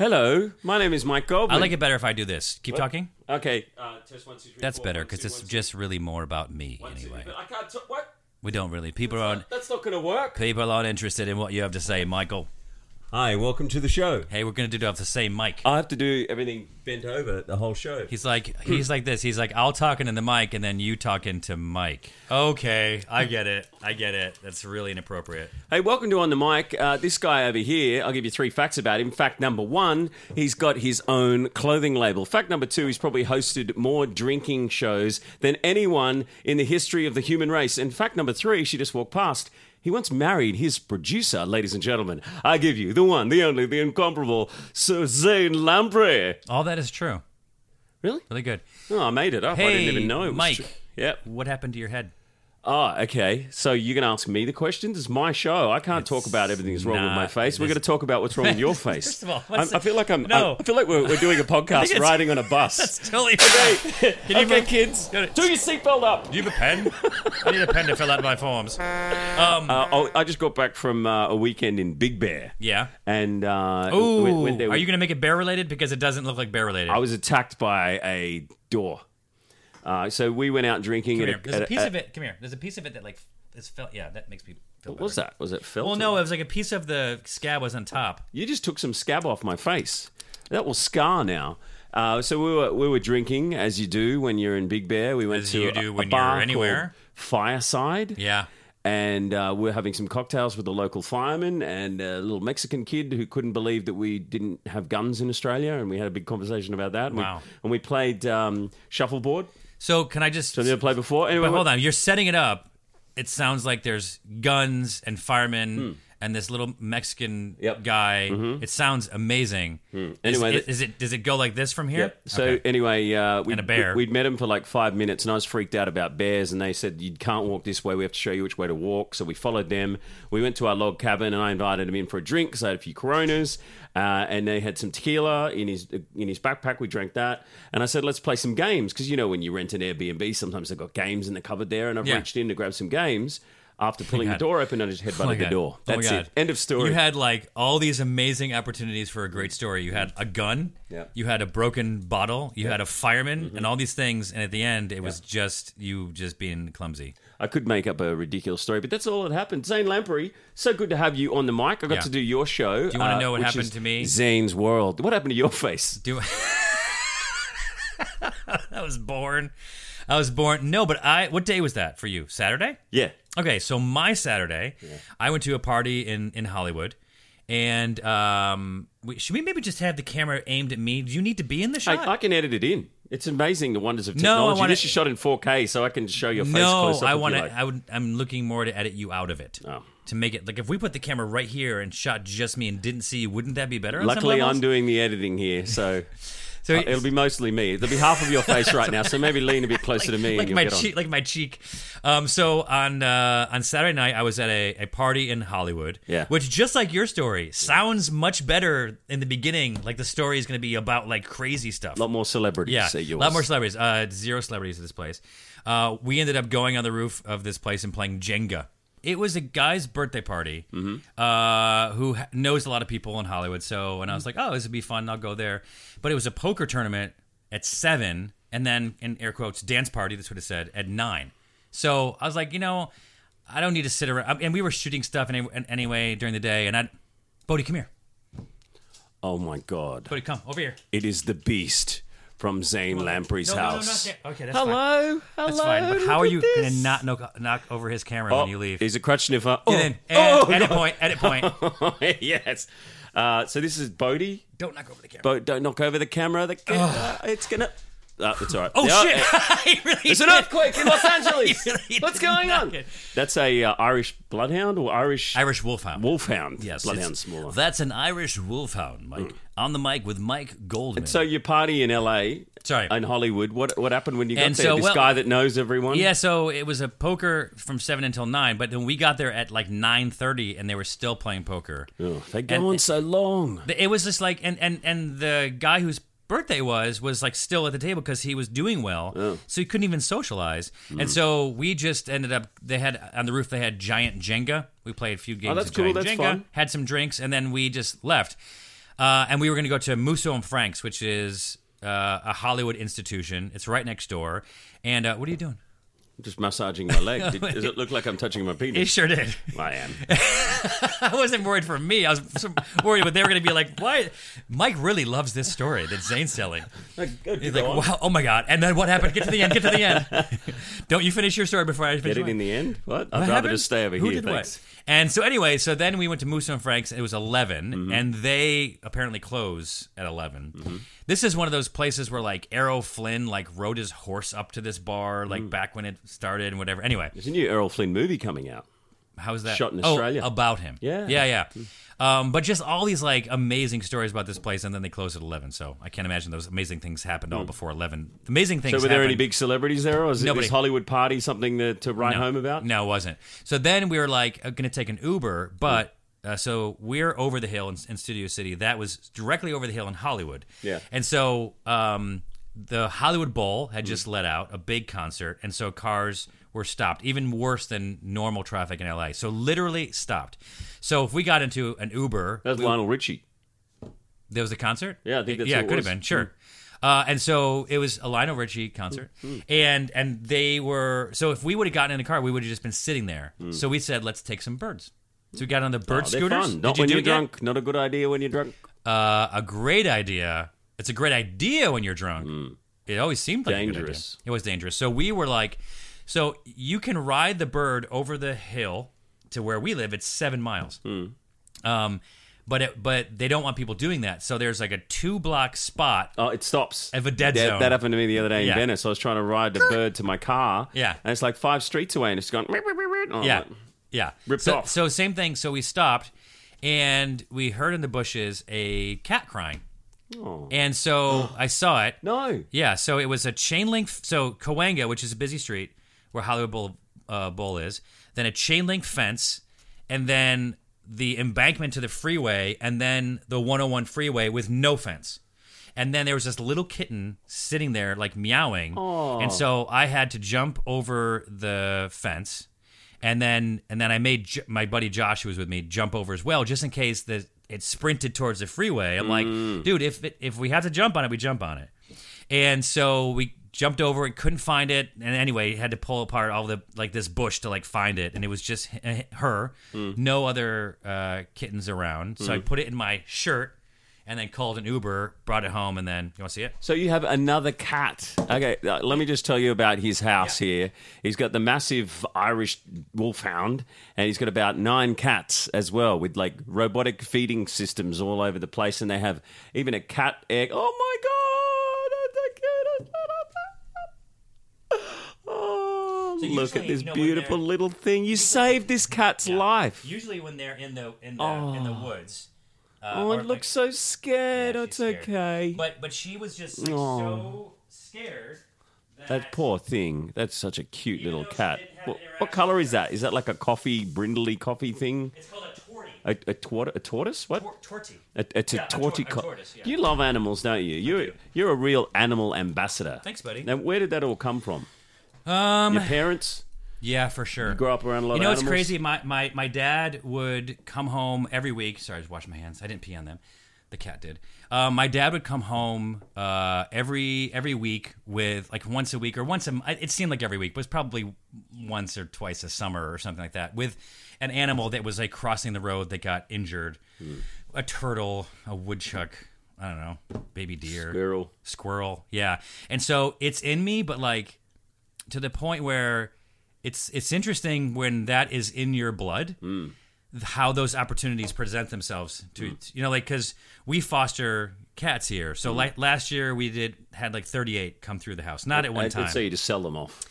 Hello, my name is Mike Goldman. I like it better if I do this. Keep talking. Okay, uh, test one, two, three, That's four, better because it's one, just really more about me one, two, anyway. but I can't. T- what? We don't really. People aren't. That's not going to work. People aren't interested in what you have to say, Michael. Hi, welcome to the show. Hey, we're gonna do it off the same mic. I have to do everything bent over the whole show. He's like he's like this. He's like I'll talk into the mic and then you talk into Mike. Okay, I get it. I get it. That's really inappropriate. Hey, welcome to On the Mic. Uh, this guy over here, I'll give you three facts about him. Fact number one, he's got his own clothing label. Fact number two, he's probably hosted more drinking shows than anyone in the history of the human race. And fact number three, she just walked past. He once married his producer, ladies and gentlemen. I give you the one, the only, the incomparable Sir Zane Lamprey. All that is true. Really? Really good. Oh, I made it up. I didn't even know it was Mike. true. Yep. What happened to your head? Oh, okay. So you're going to ask me the questions? It's my show. I can't talk about everything that's wrong with my face. We're going to talk about what's wrong with your face. First of all, what's I feel like I'm. No. I feel like we're, we're doing a podcast riding on a bus. That's totally okay, Can you okay, kids, do your seatbelt up. Do you have a pen? I need a pen to fill out my forms. Um, Uh, oh, I just got back from uh, a weekend in Big Bear, yeah. and uh, Ooh, when- when they were- are you going to make it bear related? Because it doesn't look like bear related. I was attacked by a door. Uh, so we went out drinking. Come here. There's a at piece of it. Come here. There's a piece of it that like is felt. Yeah, that makes me feel. What was that? Was it felt? Well, no, it was like a piece of the scab was on top. You just took some scab off my face. That will scar now. Uh, so we were we were drinking as you do when you're in Big Bear. We went As to you a- do a, when bar you're anywhere. Fireside. Yeah. And uh, we we're having some cocktails with the local fireman and a little Mexican kid who couldn't believe that we didn't have guns in Australia, and we had a big conversation about that. And we- Wow. and we played um, shuffleboard. So can I just? So never played before. Anyway, But hold on, you're setting it up. It sounds like there's guns and firemen hmm. And this little Mexican. Yep. Guy. It sounds amazing. Is- Anyway, is, is it does it go like this from here? Yep. So Okay. anyway, uh, we, And a bear. We, would met him for like five minutes, and I was freaked out about bears. And they said you can't walk this way. We have to show you which way to walk. So we followed them. We went to our log cabin, and I invited him in for a drink because I had a few Coronas, uh, and they had some tequila in his in his backpack. We drank that, and I said let's play some games because you know when you rent an Airbnb, sometimes they've got games in the cupboard there, and I've Yeah. reached in to grab some games. After pulling the door open, I just headbutted Oh the God. door. Oh That's God. it. End of story. You had like all these amazing opportunities for a great story. You had a gun, Yeah. you had a broken bottle, you had a fireman, Mm-hmm. and all these things. And at the end, it was just you just being clumsy. I could make up a ridiculous story, but that's all that happened. Zane Lamprey, so good to have you on the mic. I got Yeah. to do your show. Do you wanna uh, know what happened to me? Zane's World. What happened to your face? Do I was born. I was born. No, but I. What day was that for you? Saturday. Yeah. Okay, so my Saturday, I went to a party in in Hollywood, and um, we, should we maybe just have the camera aimed at me? Do you need to be in the shot? I, I can edit it in. It's amazing the wonders of No, technology. wanna- this is shot in 4K, so I can show your face no, close up. I want to. like. I would. I'm looking more to edit you out of it. Oh. To make it like if we put the camera right here and shot just me and didn't see you, wouldn't that be better? Luckily. I'm doing the editing here, so So uh, it'll be mostly me. There'll be half of your face right now, so maybe lean a bit closer to me like and you'll my cheek, like my cheek. Um, so on uh, on Saturday night, I was at a, a party in Hollywood. Yeah. Which just like your story sounds much better in the beginning. Like the story is going to be about like crazy stuff. A lot more celebrities. yeah, a lot more celebrities. Uh, zero celebrities at this place. Uh, we ended up going on the roof of this place and playing Jenga. It was a guy's birthday party Mm-hmm. uh, who ha- knows a lot of people in Hollywood. So, and I was like, oh, this would be fun. I'll go there. But it was a poker tournament at seven, and then in air quotes dance party. That's what it said at nine. So I was like, you know, I don't need to sit around. And we were shooting stuff any, anyway during the day. And I, Bodie, come here. Oh my God! Bodie, come over here. It is the beast from Zane Lamprey's No, no, no, house. Okay, that's fine. hello, hello. That's fine. But how are you going to not knock, knock over his camera Oh, when you leave? He's a crutch sniffer. Get Oh, in. And oh, edit point. Edit point. yes. Uh, so this is Bodie. Don't knock over the camera. Bo- don't knock over the camera. The ca- uh, it's gonna. Uh, it's all right. Oh Yeah, shit! really There's an earthquake in Los Angeles. Really What's going on? it. That's a uh, Irish bloodhound or Irish Irish wolfhound. wolfhound. Yes, bloodhound smaller. That's an Irish wolfhound, Mike. On the mic with Mike Goldman. so your party in LA, Sorry. in Hollywood. What what happened when you got And there? so, this well- guy that knows everyone. yeah, so it was a poker from seven until nine, but then we got there at like nine thirty, and they were still playing poker. Oh, they go And- on so long. It was just like, and and and the guy whose birthday was was like still at the table because he was doing well, Oh. so he couldn't even socialize. Mm. And so we just ended up. They had on the roof. They had giant Jenga. We played a few games. Oh, that's of cool, that's Jenga. fun. Had some drinks, and then we just left. Uh, and we were going to go to Musso and Frank's, which is uh, a Hollywood institution. It's right next door. And uh, what are you doing? Just massaging my leg. Did- Does it look like I'm touching my penis? It sure did. I am. I wasn't worried for me. I was worried, but they were going to be like, "Why?" Mike really loves this story that Zane's telling. He's like, "Wow, oh my god!" And then what happened? Get to the end. Get to the end. Don't you finish your story before I finish Get it mine. in the end. What? I'd What rather happened? just stay over Who here. did Thanks. what? And so anyway, so then we went to Musso and Frank's. It was 11, Mm-hmm. and they apparently close at 11. This is one of those places where like Errol Flynn like rode his horse up to this bar like Mm. back when it started and whatever. Anyway, There's a new Errol Flynn movie coming out. How's that? Shot in Oh, Australia. about him. Yeah. yeah, yeah. Um, but just all these like amazing stories about this place, and then they close at eleven. So I can't imagine those amazing things happened all before eleven. The amazing things. Hmm. So were there any big celebrities there, or was it Nobody. this Hollywood party something to, to write no, home about? No, it wasn't. So then we were like going to take an Uber, but. Uh, so we're over the hill in, in Studio City. That was directly over the hill in Hollywood. Yeah. And so um, the Hollywood Bowl had just Mm. let out a big concert, and so cars were stopped, even worse than normal traffic in LA. So literally stopped. So if we got into an Uber, that's was Lionel Richie. there was a concert. Yeah, I think that's yeah, it could was. have been sure. Uh, and so it was a Lionel Richie concert, Mm, and and they were so if we would have gotten in the car, we would have just been sitting there. So we said, let's take some birds. So we got on the bird Mm. Oh, scooters. Not you when you're yet? drunk. Not a good idea when you're drunk. Uh, a great idea. It's a great idea when you're drunk. It always seemed like a good idea. Mm. Dangerous. It was dangerous. So we were like, so you can ride the bird over the hill to where we live. It's seven miles. Mm. Um, but it, but they don't want people doing that. So there's like a two block spot. Oh, it stops. Of a dead that, zone. That happened to me the other day in Yeah. Venice. I was trying to ride the bird to my car. Yeah. And it's like five streets away, and it's gone. Oh, Yeah, yeah. Ripped so, off. So same thing. So we stopped, and we heard in the bushes a cat crying. Oh. And so I saw it. No. Yeah, so it was a chain link. So Cahuenga, which is a busy street where Hollywood Bowl, uh, Bowl is, then a chain link fence, and then the embankment to the freeway, and then the 101 freeway with no fence. And then there was this little kitten sitting there, like meowing. And so I had to jump over the fence, and then and then I made J- my buddy Josh, who was with me, jump over as well, just in case that it sprinted towards the freeway. I'm like, dude, if it, if we have to jump on it, we jump on it. And so we jumped over and couldn't find it, and anyway, had to pull apart all the like this bush to like find it, and it was just her, no other uh, kittens around. So I put it in my shirt, and then called an Uber, brought it home, and then you want to see it? So you have another cat. Okay, uh, let me just tell you about his house here. He's got the massive Irish wolfhound, and he's got about nine cats as well, with like robotic feeding systems all over the place, and they have even a cat egg. Oh my god! So look at this you know, beautiful little thing. You saved this cat's life. Usually when they're in the in the in the woods. Uh, Oh, it like- looks so scared. Yeah, oh, it's scared. okay. But but she was just like, Aw. so scared. That, That poor thing. That's such a cute little cat. What, what color is that? Is that like a coffee, brindley coffee thing? It's called a tortie. A, a, tor- a tortoise? What? Tor- tortie. A, it's Yeah, a tor- torty. a co- tortoise, yeah. You love animals, don't you? You're do. you're a real animal ambassador. Thanks, buddy. Now, where did that all come from? Um, Your parents yeah, for sure. grew up around a lot You know of what's animals. crazy? My, my my dad would come home every week. Sorry, I was washing my hands. I didn't pee on them. The cat did. Um, my dad would come home uh, every every week with like once a week or once a. It seemed like every week, but it was probably once or twice a summer or something like that with an animal that was like crossing the road that got injured. Hmm. A turtle, a woodchuck. I don't know, baby deer, Squirrel. squirrel. Yeah, and so it's in me, but like to the point where it's it's interesting when that is in your blood mm. how those opportunities present themselves to mm. you know like because we foster cats here so mm. like last year we did had like 38 come through the house not at one I'd time say you just sell them off.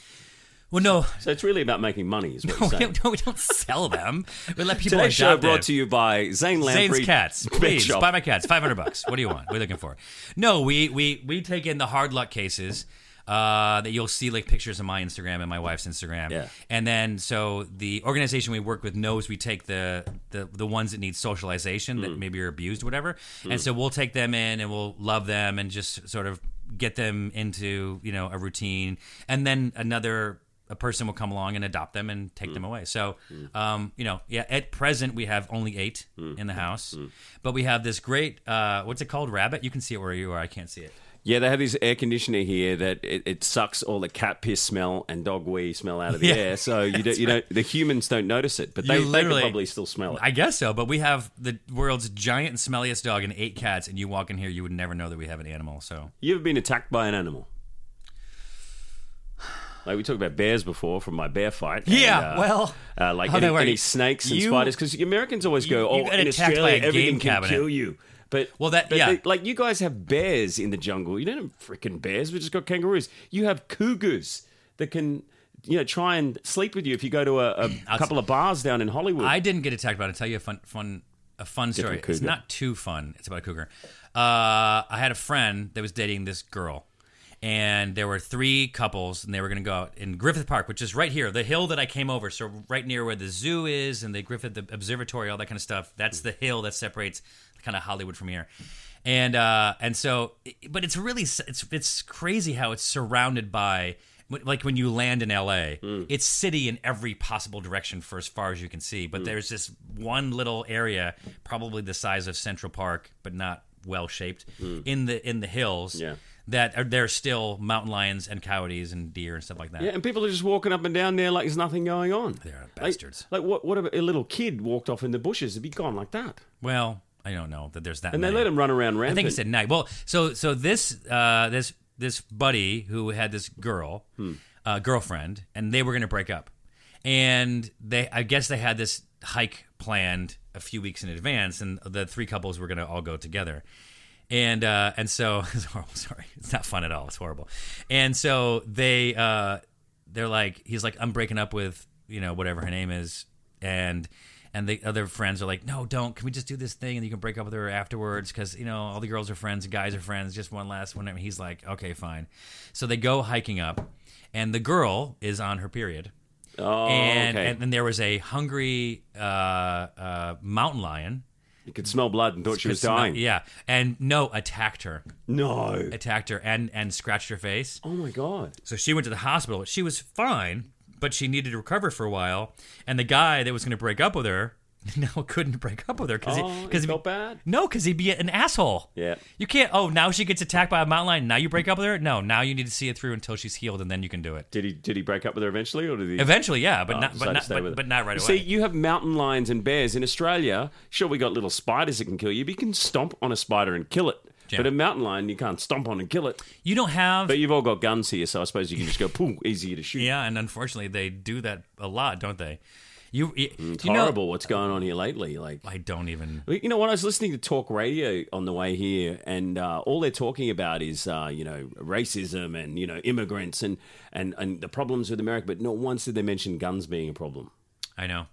well no So it's really about making money, is what we you're saying. don't, we don't sell them we let people Today's show brought them. to you by Zane Lamprey. Zane's cats. Please Shop. buy my cats. Five hundred bucks. What do you want? What are you looking for? No, we we we take in the hard luck cases. Uh, that you'll see like pictures of my Instagram and my wife's Instagram, Yeah. and then so the organization we work with knows we take the the, the ones that need socialization that maybe are abused, or whatever, and so we'll take them in and we'll love them and just sort of get them into you know a routine, and then another a person will come along and adopt them and take them away. So, um, you know, yeah, at present we have only eight in the house, but we have this great, uh, what's it called? Rabbit. You can see it where you are. I can't see it. Yeah, they have this air conditioner here that it, it sucks all the cat piss smell and dog wee smell out of the Yeah. air. So you don't, you don't, the humans don't notice it, but they, they can probably still smell it. I guess so, but we have the world's giant and smelliest dog and eight cats, and you walk in here, you would never know that we have an animal. So, You ever been attacked by an animal? Like we talked about bears before from my bear fight. and, Yeah, uh, well, uh, like oh, any, any snakes and You- spiders, because Americans always you- go, "Oh, in by Australia, everything can cabinet." kill you." But Well, that- but yeah. they- like you guys have bears in the jungle. You don't have freaking bears. We just got kangaroos. You have cougars that can. You know, try and sleep with you if you go to a, a couple of bars down in Hollywood. I didn't get attacked, but I'll tell you a fun, fun, a fun story. It's not too fun. It's about a cougar. Uh, I had a friend that was dating this girl, and there were three couples, and they were going to go out in Griffith Park, which is right here, the hill that I came over. So right near where the zoo is, and the Griffith the Observatory, all that kind of stuff. That's the hill that separates kind of Hollywood from here. And uh, and so, but it's really it's it's crazy how it's surrounded by like when you land in LA, hmm. it's city in every possible direction for as far as you can see. But hmm. there's this one little area, probably the size of Central Park, but not well shaped, hmm. in the in the hills. Yeah. That are there's still mountain lions and coyotes and deer and stuff like that. Yeah, and people are just walking up and down there like there's nothing going on. They're bastards. Like, what? What if a little kid walked off in the bushes? It'd be gone like that. Well, I don't know that there's that. And they let him run around rampant. I think he said night. Well, so so this uh, this this buddy who had this girl uh, girlfriend, and they were going to break up, and they I guess they had this hike planned a few weeks in advance, and the three couples were going to all go together. And uh, and so it's horrible. Sorry, it's not fun at all. It's horrible. And so they uh, they're like he's like I'm breaking up with you know whatever her name is, and and the other friends are like no don't can we just do this thing and you can break up with her afterwards because you know all the girls are friends guys are friends just one last one and he's like okay fine so they go hiking up and the girl is on her period oh, and okay. and then there was a hungry uh, uh, mountain lion you could smell blood and thought she was dying. yeah and no attacked her No. attacked her and and scratched her face Oh my god. so she went to the hospital. She was fine, but she needed to recover for a while. And the guy that was going to break up with her now couldn't break up with her because Oh, because he felt bad? No, because he'd be an asshole. Yeah. you can't. Oh, now she gets attacked by a mountain lion. Now you break up with her. No, now you need to see it through until she's healed, and then you can do it. Did he? Did he break up with her eventually, or did he? Eventually, yeah, but Oh, not, but not, but, but not right You away. See, you have mountain lions and bears in Australia. Sure, we got little spiders that can kill you, but you can stomp on a spider and kill it. Yeah. But a mountain lion, you can't stomp on and kill it. you don't have. But you've all got guns here, so I suppose you can just go, boom, easier to shoot. yeah, and unfortunately, they do that a lot, don't they? You, you, It's you know- horrible what's going on here lately. Like, I don't even. You know what? I was listening to talk radio on the way here, and uh, all they're talking about is, uh, you know, racism and you know, immigrants and, and and the problems with America. But not once did they mention guns being a problem. I know.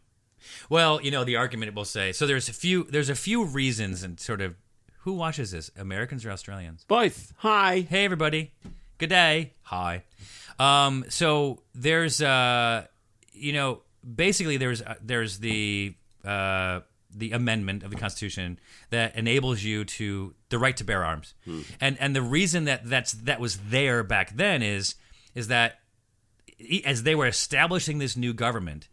Well, you know, the argument will say so. There's a few. There's a few reasons, and sort of who watches this, Americans or Australians? Both. Hi. Hey, everybody. Good day. Hi. Um, so there's, uh, you know, basically there's uh, there's the uh, the amendment of the Constitution that enables you to the right to bear arms, and and the reason that that's that was there back then is is that as they were establishing this new government,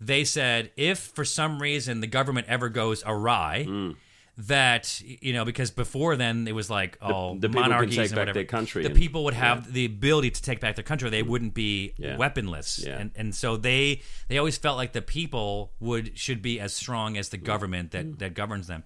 they said if for some reason the government ever goes awry, that you know because before then it was like oh the can monarchies and back whatever. their country The and- people would have the ability to take back their country. They wouldn't be Yeah. weaponless, Yeah. and and so they they always felt like the people would should be as strong as the government that Mm. that governs them.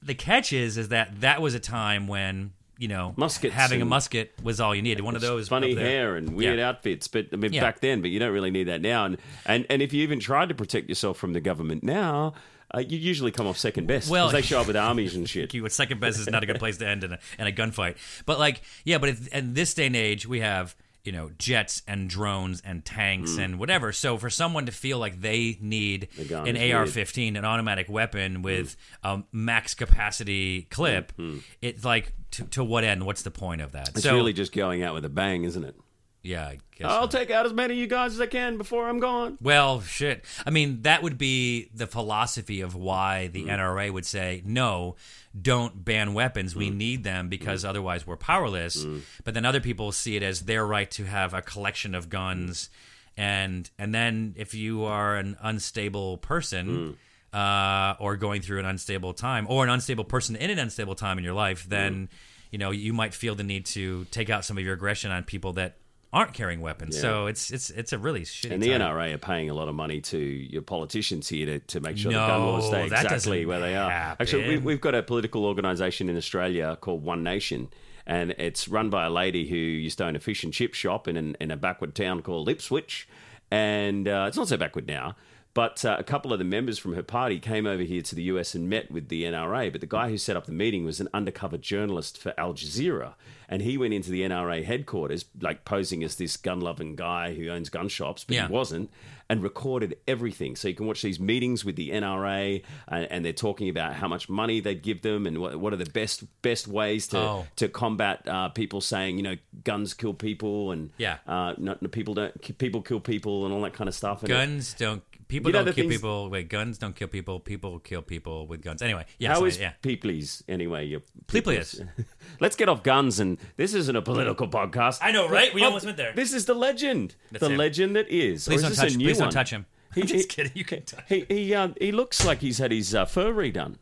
The catch is is that that was a time when you know Muskets having a musket was all you needed. One of those funny hair and weird Yeah. outfits. But I mean, Yeah. back then, but you don't really need that now. And and and if you even tried to protect yourself from the government now. Uh, you usually come off second best Well- because they show up with armies and shit. you. Second best is not a good place to end in a, in a gunfight. But like, yeah, but if, in this day and age, we have you know jets and drones and tanks Mm. and whatever. So for someone to feel like they need gun an. AR-15, an automatic weapon with Mm. a max capacity clip, it's like to, to what end? What's the point of that? It's so really just going out with a bang, isn't it? Yeah, I guess I'll so. take out as many of you guys as I can before I'm gone. Well, shit. I mean, that would be the philosophy of why Mm. the NRA would say, no, don't ban weapons. Mm. We need them because otherwise we're powerless. But then other people see it as their right to have a collection of guns. And and then if you are an unstable person Mm. uh, or going through an unstable time or an unstable person in an unstable time in your life, then, you know, you might feel the need to take out some of your aggression on people that aren't carrying weapons. So it's it's it's a really shitty And the time. NRA are paying a lot of money to your politicians here to, to make sure the gun laws stay exactly where they are. happen. Actually, we, we've got a political organisation in Australia called One Nation, and it's run by a lady who used to own a fish and chip shop in, an, in a backward town called Ipswich. And uh, it's not so backward now. But uh, a couple of the members from her party came over here to the US and met with the NRA. But the guy who set up the meeting was an undercover journalist for Al Jazeera. And he went into the NRA headquarters, like posing as this gun loving guy who owns gun shops, but Yeah. he wasn't, and recorded everything. So you can watch these meetings with the NRA, and, and they're talking about how much money they'd give them and what, what are the best best ways to, Oh. to combat uh, people saying, you know, guns kill people and Yeah. uh, no, no, people don't people kill people and all that kind of stuff. And it- guns don't people You know don't kill things- people wait guns don't kill people people kill people with guns anyway yeah How so, is yeah Peoples anyway? Your Pleplius. Let's get off guns, and this isn't a political podcast. I know, right? We Oh, almost went there. This is the legend, That's the him. legend that is. please don't is this touch please one? don't touch him He- I'm just kidding you can touch He he uh, he looks like he's had his uh, fur redone.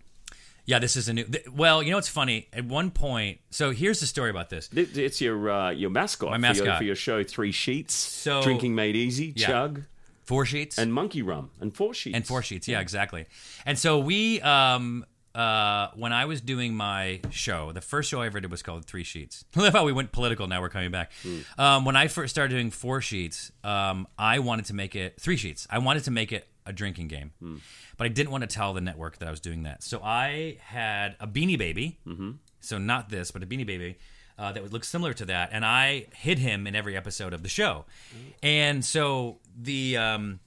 yeah this is a new th- well you know what's funny at one point so here's the story about this It's your uh, your mascot, My For, your, mascot. for your show. Three sheets, So- drinking made easy, Yeah. chug, four sheets? And monkey rum, and four sheets, and four sheets yeah exactly. And so we um uh when i was doing my show the first show i ever did was called three sheets. I love how we went political now we're coming back. Um when i first started doing four sheets um i wanted to make it three sheets i wanted to make it a drinking game. But i didn't want to tell the network that i was doing that. So i had a beanie baby. So not this but a beanie baby uh, that would look similar to that and i hid him in every episode of the show and so the um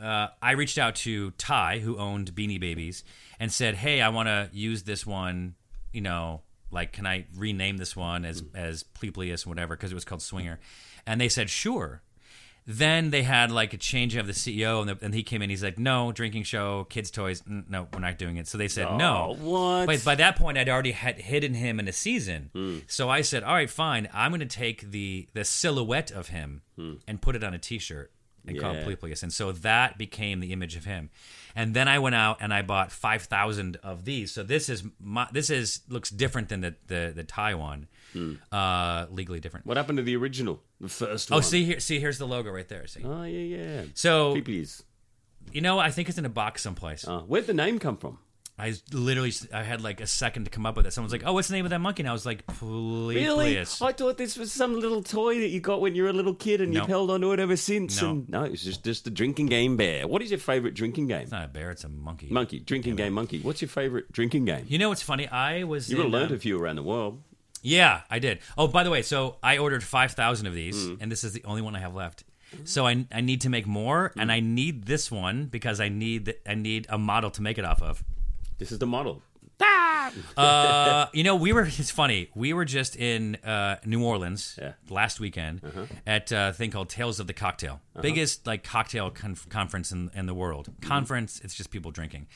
uh, I reached out to Ty, who owned Beanie Babies, and said, "Hey, I want to use this one. You know, like, can I rename this one as as Pleplius whatever because it was called Swinger?" And they said, "Sure." Then they had like a change of the CEO, and, the, and he came in. He's like, "No, drinking show, kids' toys. Mm, No, we're not doing it." So they said, "No." Oh, what? But by that point, I'd already had hidden him in a season. So I said, "All right, fine. I'm going to take the the silhouette of him and put it on a T-shirt and call Yeah. it Pleplius." And so that became the image of him. And then I went out and I bought five thousand of these. So this is my, this is looks different than the the, the Taiwan, uh, legally different. What happened to the original, the first Oh, one? see here, see here's the logo right there. See, Oh yeah, yeah. so Peoples. you know, I think it's in a box someplace. Uh, where'd the name come from? I literally, I had like a second to come up with it. Someone's like, "Oh, what's the name of that monkey?" And I was like, Really? I thought this was some little toy that you got when you were a little kid and you've held onto it ever since. No. And no, it's just, just a drinking game bear. What is your favorite drinking game? It's not a bear; it's a monkey. Monkey. Drinking game monkey. What's your favorite drinking game? You know what's funny? I was. You would have learned um, a few around the world. Yeah, I did. Oh, by the way, so I ordered five thousand of these, Mm. and this is the only one I have left. So I, I need to make more, and Mm. I need this one because I need the, I need a model to make it off of. This is the model. Uh, you know, we were. It's funny. We were just in uh, New Orleans Yeah. last weekend Uh-huh. at a thing called Tales of the Cocktail, biggest like cocktail conf- conference in, in the world. Mm-hmm. Conference. It's just people drinking,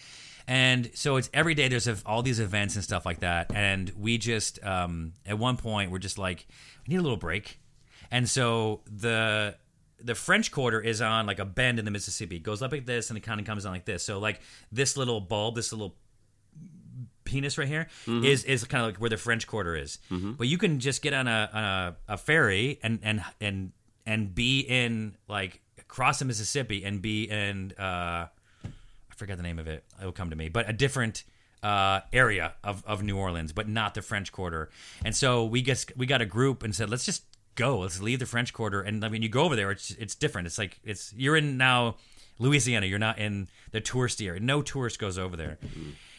and so it's every day. There's all these events and stuff like that. And we just um, at one point we're just like we need a little break, and so the the French Quarter is on like a bend in the Mississippi. It goes up like this and it kind of comes down like this. So like this little bulb, this little penis right here is is kind of like where the French Quarter is. But you can just get on a on a, a ferry and and and and be in like cross the Mississippi and be in uh, forget the name of it. It'll come to me, but a different uh, area of, of New Orleans, but not the French Quarter. And so we guess we got a group and said, let's just go. Let's leave the French Quarter. And I mean, you go over there, it's it's different. It's like it's you're in now Louisiana. You're not in the touristy area. No tourist goes over there.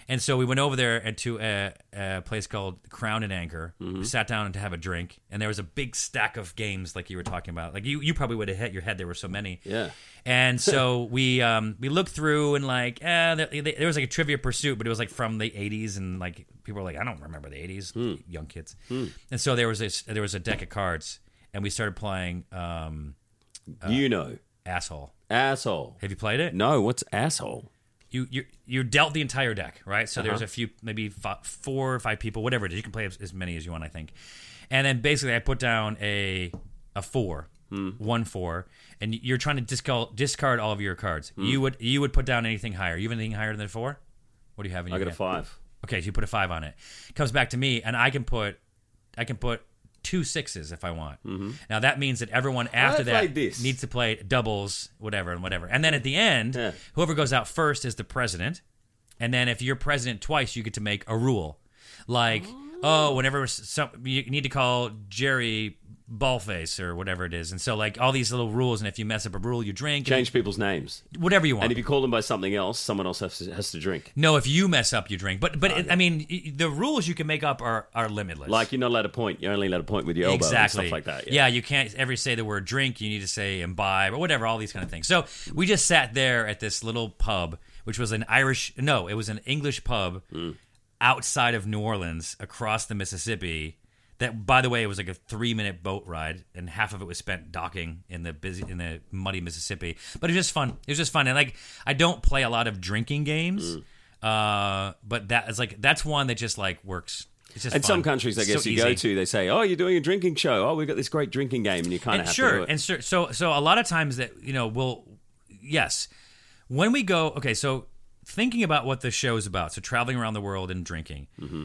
And so we went over there and to a, a place called Crown and Anchor. We sat down to have a drink, and there was a big stack of games, like you were talking about. Like you, you probably would have hit your head. There were so many. Yeah. And so we um, we looked through and like, eh, there, there was like a Trivia Pursuit, but it was like from the '80s, and like people were like, I don't remember the '80s, young kids. And so there was this, there was a deck of cards, and we started playing um, you know, Asshole. asshole. Have you played it? No, what's asshole? You you you dealt the entire deck, right? So there's uh-huh. a few, maybe fi four or five people, whatever it is. You can play as, as many as you want, I think. And then basically, I put down a a four, hmm. one four, and you're trying to discard discard all of your cards. Hmm. You would you would put down anything higher. You have anything higher than a four? What do you have in I your got a five. Okay, so you put a five on it. Comes back to me, and I can put, I can put two sixes if I want. Mm-hmm. Now that means that everyone after that this. needs to play doubles, whatever and whatever. And then at the end, Yeah. whoever goes out first is the president. And then if you're president twice, you get to make a rule, like oh, oh whenever some you need to call Jerry Ballface or whatever it is. And so like all these little rules, and if you mess up a rule, you drink. Change people's names. whatever you want. And if you call them by something else, someone else has to, has to drink. no, if you mess up, you drink. But but I mean, the rules you can make up are are limitless. Like you're not allowed to point. You're only allowed to point with your elbow exactly and stuff like that. Yeah. you can't ever say the word drink. You need to say imbibe or whatever. All these kind of things. So we just sat there at this little pub, which was an Irish. No, it was an English pub Hmm. outside of New Orleans, across the Mississippi. That, by the way, it was like a three-minute boat ride, and half of it was spent docking in the busy, in the muddy Mississippi. But it was just fun. It was just fun, and like I don't play a lot of drinking games, Hmm. uh, but that is like that's one that just like works. It's just In fun. some countries, I guess so you go to, they say, "Oh, you're doing a drinking show. Oh, we've got this great drinking game," and you kind of have sure, to do it. and sure, so so a lot of times that you know we'll yes when we go okay so thinking about what the show is about so traveling around the world and drinking Mm-hmm.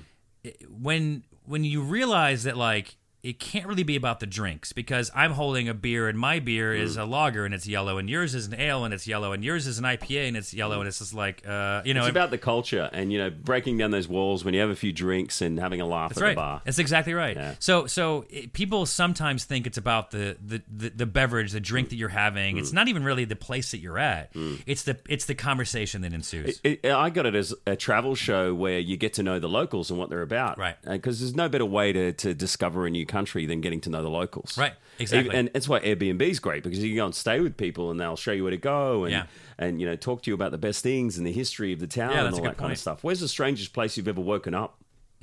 when when you realize that like it can't really be about the drinks because I'm holding a beer and my beer is Mm. a lager and it's yellow and yours is an ale and it's yellow and yours is an IPA and it's yellow and it's just like uh you know It's about the culture and you know breaking down those walls when you have a few drinks and having a laugh That's at right. the bar. That's exactly right. Yeah. So, so it, people sometimes think it's about the, the, the, the beverage, the drink that you're having. Mm. It's not even really the place that you're at. It's the it's the conversation that ensues. It, I got it as a travel show where you get to know the locals and what they're about. Right. Because there's no better way to, to discover a new country than getting to know the locals. Right. Exactly. And that's why Airbnb is great because you can go and stay with people and they'll show you where to go and, Yeah. and you know, talk to you about the best things and the history of the town Yeah, and all that kind of stuff. Where's the strangest place you've ever woken up?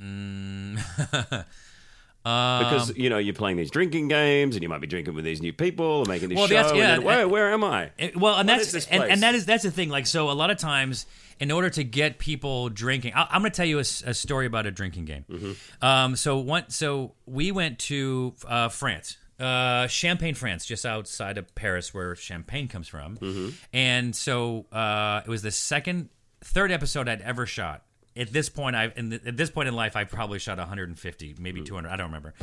because you know you're playing these drinking games and you might be drinking with these new people or making this Well, show. that's- and then, where, where am I? It- well, and What that's and, and that is that's the thing. Like, so a lot of times, in order to get people drinking, I, I'm going to tell you a story about a drinking game. Mm-hmm. Um, so one, so we went to uh, France. Uh, Champagne, France, just outside of Paris, where champagne comes from, Mm-hmm. and so uh, it was the second, third episode I'd ever shot. At this point, I've in the, at this point in life, I probably shot 150, maybe mm-hmm. 200. I don't remember,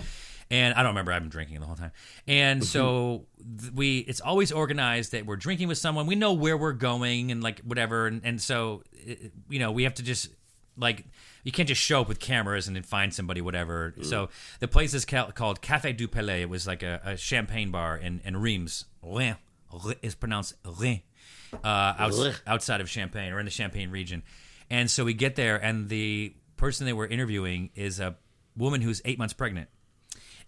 and I don't remember. I've been drinking the whole time, and so mm-hmm. th- we. It's always organized that we're drinking with someone. We know where we're going and like whatever, and, and so it- you know we have to just like you can't just show up with cameras and then find somebody whatever. Mm-hmm. So the place is ca- called Café du Palais. It was like a, a champagne bar in in Reims. Reims is pronounced Reims uh, outs- outside of Champagne or in the Champagne region. And so we get there, and the person they were interviewing is a woman who's eight months pregnant.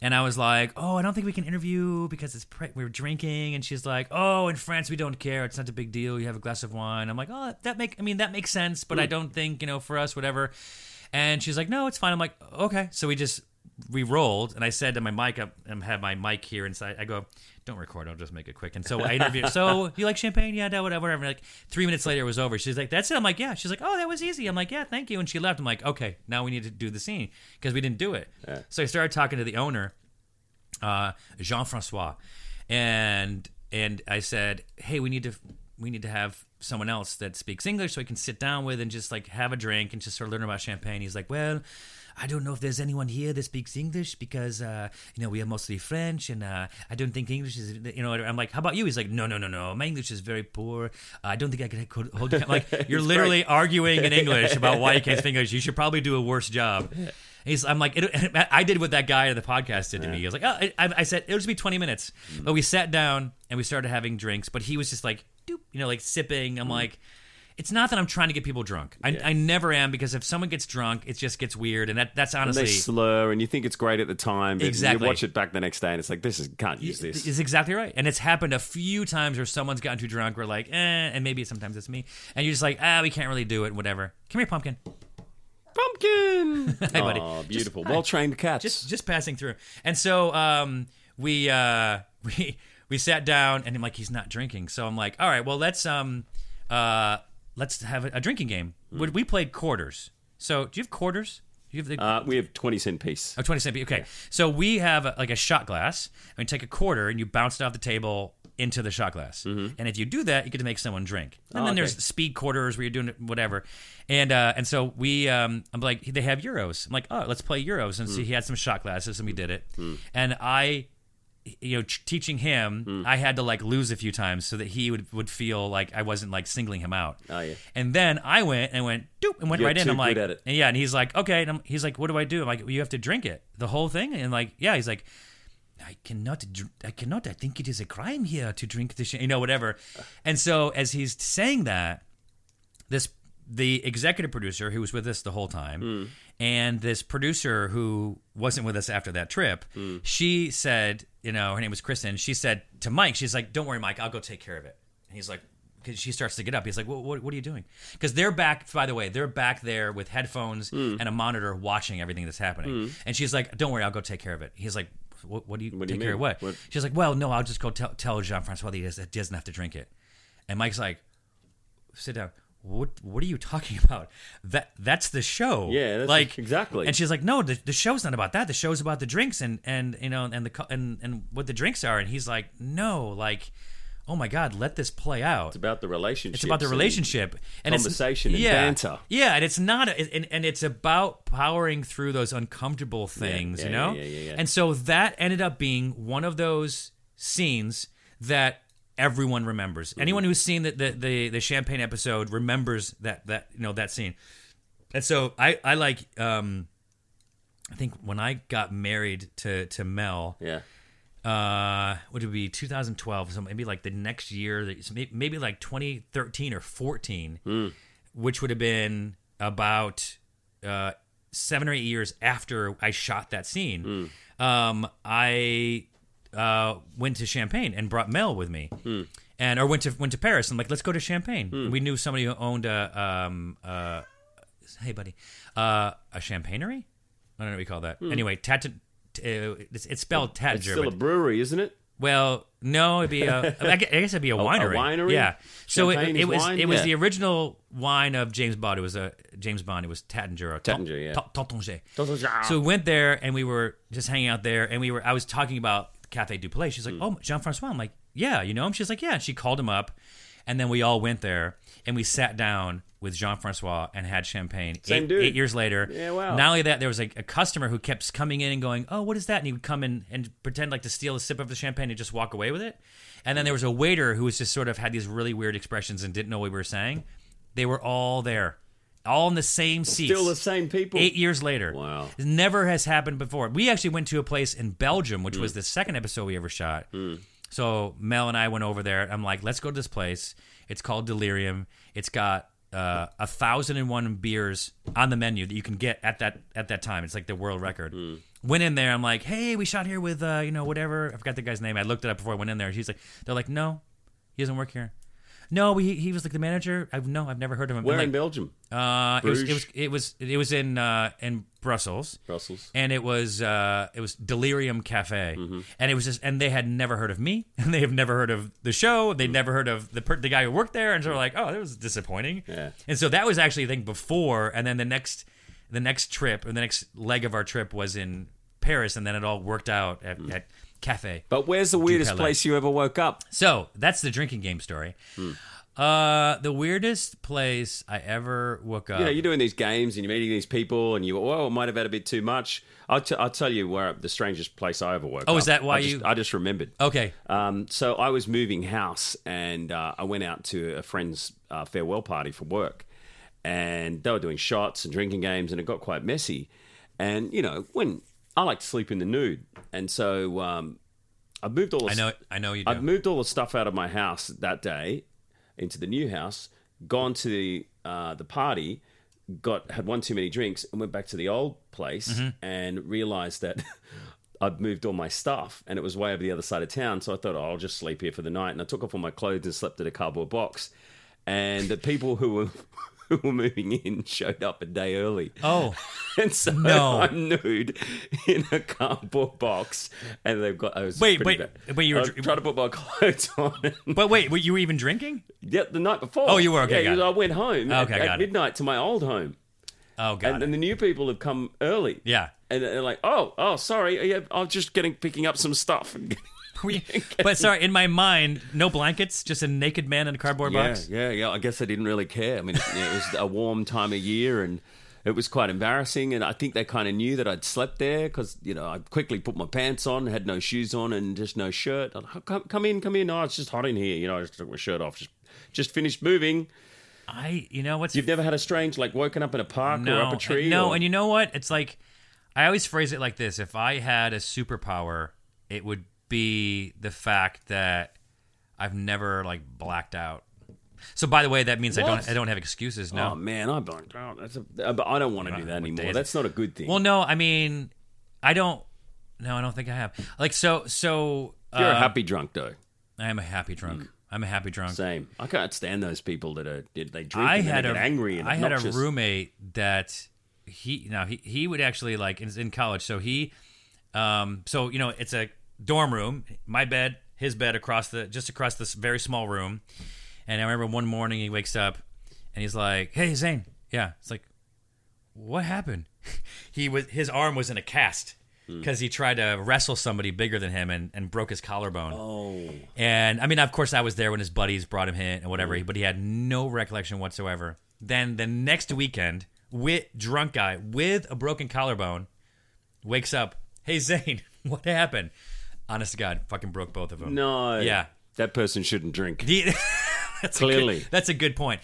And I was like, "Oh, I don't think we can interview because it's pre- we're drinking." And she's like, "Oh, in France we don't care. It's not a big deal. You have a glass of wine." I'm like, "Oh, that make I mean that makes sense, but I hmm. don't think you know for us whatever." And she's like, "No, it's fine." I'm like, "Okay." So we just we rolled, and I said to my mic, I I have my mic here inside. I go, "Don't record. I'll just make it quick." And so I interview. so you like champagne? Yeah, no, whatever. whatever. Like three minutes later, it was over. She's like, "That's it." I'm like, "Yeah." She's like, "Oh, that was easy." I'm like, "Yeah, thank you." And she left. I'm like, "Okay, now we need to do the scene because we didn't do it." So I started talking to the owner uh, Jean Francois, and and I said, "Hey, we need to we need to have someone else that speaks English so I can sit down with and just like have a drink and just sort of learn about champagne." He's like, "Well." I don't know if there's anyone here that speaks English because uh, you know we are mostly French, and uh, I don't think English is. You know, I'm like, how about you? He's like, no, no, no, no. My English is very poor. I don't think I can hold. I'm like, you're literally arguing in English about why you can't speak English. You should probably do a worse job. He's, I'm like, it, I did what that guy on the podcast did to me. He was like, oh, I, I said it'll just be 20 minutes, but we sat down and we started having drinks. But he was just like, doop, you know, like sipping. I'm like, it's not that I'm trying to get people drunk. I, I never am because if someone gets drunk, it just gets weird, and that that's And honestly they slur, and you think it's great at the time, but Exactly. you watch it back the next day, and it's like, this is can't use this. is exactly right. And it's happened a few times where someone's gotten too drunk. We're like, eh, and maybe sometimes it's me, and you're just like, ah, we can't really do it. Whatever. Come here, pumpkin. Pumpkin. Hi, buddy. Oh, beautiful. Well trained cats. just just passing through. And so um, we uh, we we sat down, and I'm like, he's not drinking. So I'm like, all right, well, let's um uh let's have a, a drinking game. Would we played quarters? So do you have quarters? Do you have the uh, we have twenty cent piece. Oh, 20 cent piece. Okay. So we have a, like a shot glass, and you take a quarter and you bounce it off the table into the shot glass. And if you do that, you get to make someone drink. And Oh, then okay. there's speed quarters where you're doing whatever. And uh, and so we, um, I'm like, they have euros. I'm like, oh, let's play euros. And so he had some shot glasses, and we did it. And I, you know, ch- teaching him, I had to like lose a few times so that he would would feel like I wasn't like singling him out. Oh, yeah. And then I went and went doop and went You're right in. I'm like, and yeah, and he's like, okay, and I'm, he's like, what do I do? I'm like, well, you have to drink it, the whole thing, and like, yeah, he's like, I cannot, dr- I cannot. I think it is a crime here to drink this, you know, whatever. And so as he's saying that, this the executive producer who was with us the whole time, Hmm. And this producer who wasn't with us after that trip, Hmm. she said, you know, her name was Kristen. She said to Mike, she's like, "Don't worry, Mike, I'll go take care of it." And he's like. Because she starts to get up, he's like, "What? What, what are you doing?" Because they're back. By the way, they're back there with headphones Hmm. and a monitor, watching everything that's happening. And she's like, "Don't worry, I'll go take care of it." He's like, "What? What do you What do you take care of? What? What- She's like, "Well, no, I'll just go tell, tell Jean Francois that he doesn't have to drink it." And Mike's like, sit down. What what are you talking about? That that's the show. Yeah, that's like exactly. And she's like, no, the, the show's not about that. The show's about the drinks and and you know and the and and what the drinks are. And he's like, no, like, oh my god, let this play out. It's about the relationship. It's about the relationship and conversation and yeah, banter. Yeah, and it's not, and, and it's about powering through those uncomfortable things, yeah, you know. yeah, yeah, yeah. And so that ended up being one of those scenes that everyone remembers. Mm-hmm. Anyone who's seen the, the the the champagne episode remembers that that you know that scene. And so I I like um I think when I got married to to Mel, Yeah. uh would it be 2012 so maybe like the next year maybe like 2013 or 14 which would have been about uh seven or eight years after i shot that scene um i uh went to champagne and brought mel with me and or went to went to paris and like let's go to champagne we knew somebody who owned a um uh hey buddy uh a champagnery i don't know what you call that anyway tat uh, it's, it's spelled Tatter. It's still a brewery, isn't it? Well, no, it'd be a. I guess it'd be a winery. winery? Yeah. So it, it was wine? it was Yeah. the original wine of James Bond. It was a James Bond. It was Taittinger. Taittinger, yeah. Tontonger. So we went there and we were just hanging out there and we were. I was talking about Cafe du Palais. She's like, Hmm. "Oh, Jean Francois." I'm like, "Yeah, you know him." She's like, "Yeah." And she called him up, and then we all went there and we sat down with Jean Francois and had champagne. Same eight, dude. eight years later. Yeah, wow. Not only that, there was a, a customer who kept coming in and going, "Oh, what is that?" And he would come in and pretend like to steal a sip of the champagne and just walk away with it. And then there was a waiter who was just sort of had these really weird expressions and didn't know what we were saying. They were all there, all in the same seats. Still the same people. Eight years later. Wow. It never has happened before. We actually went to a place in Belgium, which Mm. was the second episode we ever shot. So Mel and I went over there. I'm like, let's go to this place. It's called Delirium. It's got uh, a thousand and one beers on the menu that you can get at that at that time. It's like the world record. Mm. Went in there. I'm like, hey, we shot here with uh, you know whatever. I forgot the guy's name. I looked it up before I went in there. He's like, they're like, no, he doesn't work here. No, he, he was like the manager. I've no, I've never heard of him. Where I'm in Belgium? uh, it was, it was it was it was in uh, in Brussels. Brussels. And it was uh, it was Delirium Cafe, Mm-hmm. and it was just and they had never heard of me, and they have never heard of the show. Mm. They'd never heard of the per- the guy who worked there, and so we're like, oh, that was disappointing. Yeah. And so that was actually I think before, and then the next the next trip or the next leg of our trip was in Paris, and then it all worked out at, Mm. at Cafe. But where's the weirdest place you ever woke up? So that's the drinking game story. Hmm. Uh, the weirdest place I ever woke up. You know, you're doing these games and you're meeting these people, and you, well, I might have had a bit too much. I'll, t- I'll tell you where the strangest place I ever woke up. Oh, is that why I just, you- I just remembered. okay. Um, so I was moving house, and uh, I went out to a friend's uh, farewell party for work, and they were doing shots and drinking games, and it got quite messy. And you know, when I like to sleep in the nude, and so um, I moved all. The I know. I know you do. I moved all the stuff out of my house that day, into the new house, gone to the uh, the party, got had one too many drinks, and went back to the old place and realized that. I'd moved all my stuff and it was way over the other side of town. So I thought, oh, I'll just sleep here for the night. And I took off all my clothes and slept in a cardboard box. And the people who were who were moving in showed up a day early. Oh, And so No. I'm nude in a cardboard box, and they've got. I was Wait, wait, bad. wait, you were dr- trying to put my clothes on. but wait, were you even drinking? yeah, the night before. Oh, you were? Okay, Yeah. I went home Okay, at, at got it. midnight to my old home, Oh, God. and, and the new people have come early. yeah. and they're like, "Oh, oh, sorry, yeah, I'm just getting picking up some stuff." Were you- but sorry, in my mind, no blankets, just a naked man in a cardboard yeah, box. yeah, yeah. I guess I didn't really care. I mean, it was a warm time of year, and it was quite embarrassing. And I think they kind of knew that I'd slept there because you know I quickly put my pants on, had no shoes on, and just no shirt. Like, come, come in, come in. Oh, it's just hot in here. You know, I just took my shirt off. Just, just finished moving. I, you know what's You've never had a strange like woken up in a park or up a tree? No, or- and you know what? It's like I always phrase it like this: if I had a superpower, it would be the fact that I've never like blacked out. So, by the way, that means I What? don't I don't have excuses. now. Oh man, I blanked out. That's a, but I don't want to do that anymore. That's not a good thing. well, no, I mean, I don't. No, I don't think I have. Like, so, so You're a uh, happy drunk though. I am a happy drunk. I'm a happy drunk. Same. I can't stand those people that are did they drink I and then had they a get angry and I had a obnoxious. roommate that he now he he would actually like in, in college. So he, um, so you know it's a dorm room, my bed, his bed across the just across this very small room. And I remember one morning he wakes up and he's like, "Hey Zane, yeah." It's like, what happened? he was his arm was in a cast. Hmm. Because he tried to wrestle somebody bigger than him and, and broke his collarbone. Oh. And I mean, of course, I was there when his buddies brought him in and whatever, hmm. but he had no recollection whatsoever. Then the next weekend, with drunk guy with a broken collarbone, wakes up. Hey Zane, what happened? Honest to God, fucking broke both of them. No. Yeah. That person shouldn't drink. The- that's a Clearly. good, that's a good point.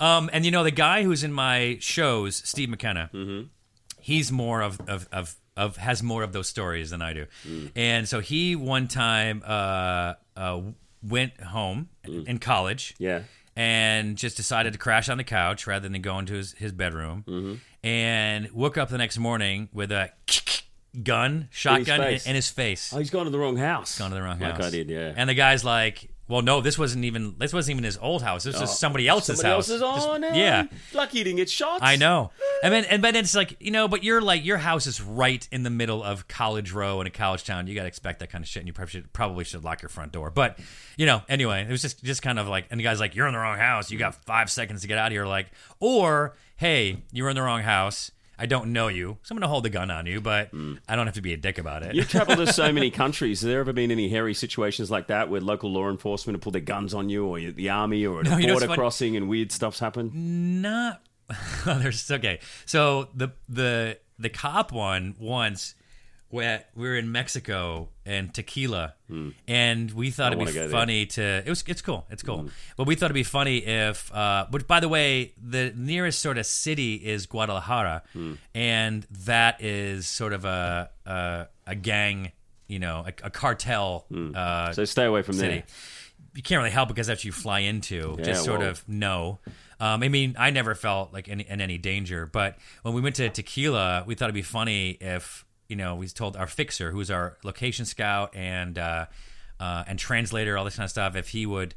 Um, and you know, the guy who's in my shows, Steve McKenna, he's more of, of, of, of has more of those stories than I do. And so he one time uh, uh, went home in college Yeah. and just decided to crash on the couch rather than go into his, his bedroom and woke up the next morning with a gun, shotgun in face. in his face Oh, he's gone to the wrong house. gone to the wrong like house. I did, yeah. And the guy's like, "Well, no, this wasn't even this wasn't even his old house. This was just somebody else's Somebody house." on. Oh, yeah, Lucky you didn't get shot. I know. And then and but then it's like you know, but you're like your house is right in the middle of College Row in a college town. You got to expect that kind of shit, and you probably should probably should lock your front door. But you know, anyway, it was just just kind of like, and the guy's like, "You're in the wrong house. You got five seconds to get out of here." Like, or hey, you're in the wrong house. I don't know you, so I'm gonna hold the gun on you, but I don't have to be a dick about it. You've travelled to so many countries. Has there ever been any hairy situations like that where local law enforcement have pulled their guns on you, or the army, or at No, a you know border crossing and weird stuff's happened? not there's okay so the the the cop one once where we were in mexico and tequila and we thought it'd wanna be go there. Hmm. funny to it was it's cool it's cool but we thought it'd be funny if uh but by the way the nearest sort of city is guadalajara Hmm. and that is sort of a a, a gang you know a, a cartel uh So stay away from city. there. You can't really help because that's what you fly into. Yeah, just sort well. of no. Um, I mean, I never felt like any, in any danger, but when we went to Tequila, we thought it'd be funny if you know we told our fixer, who's our location scout and uh, uh, and translator, all this kind of stuff, if he would.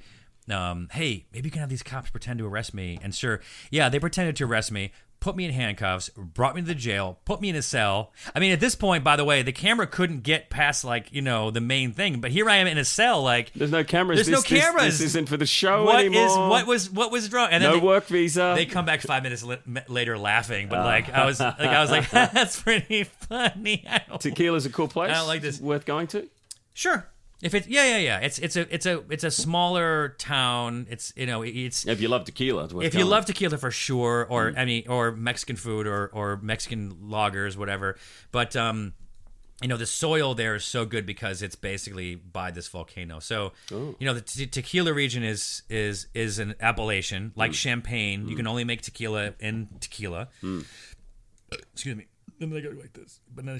Um, hey, maybe you can have these cops pretend to arrest me. And sure, yeah, they pretended to arrest me, put me in handcuffs, brought me to the jail, put me in a cell. I mean, at this point, by the way, the camera couldn't get past like you know the main thing, but here I am in a cell, like There's no cameras. There's no This- this- cameras. This, isn't for the show what is anymore. what was what was wrong? And then no they, work visa. They come back five minutes li- later laughing, Ah. but like I was like I was like that's pretty funny. Tequila's a cool place. I don't like this. Worth going to. sure, if it's yeah yeah yeah, it's it's a it's a it's a smaller town. It's you know it's If you love tequila, if you love tequila for sure, or Mm. I mean, or Mexican food, or or Mexican lagers, whatever. But um, you know, the soil there is so good because it's basically by this volcano. So Oh. you know, the te- tequila region is is is an appellation Mm. like champagne. You can only make tequila in tequila. Excuse me. And then I go like this, but then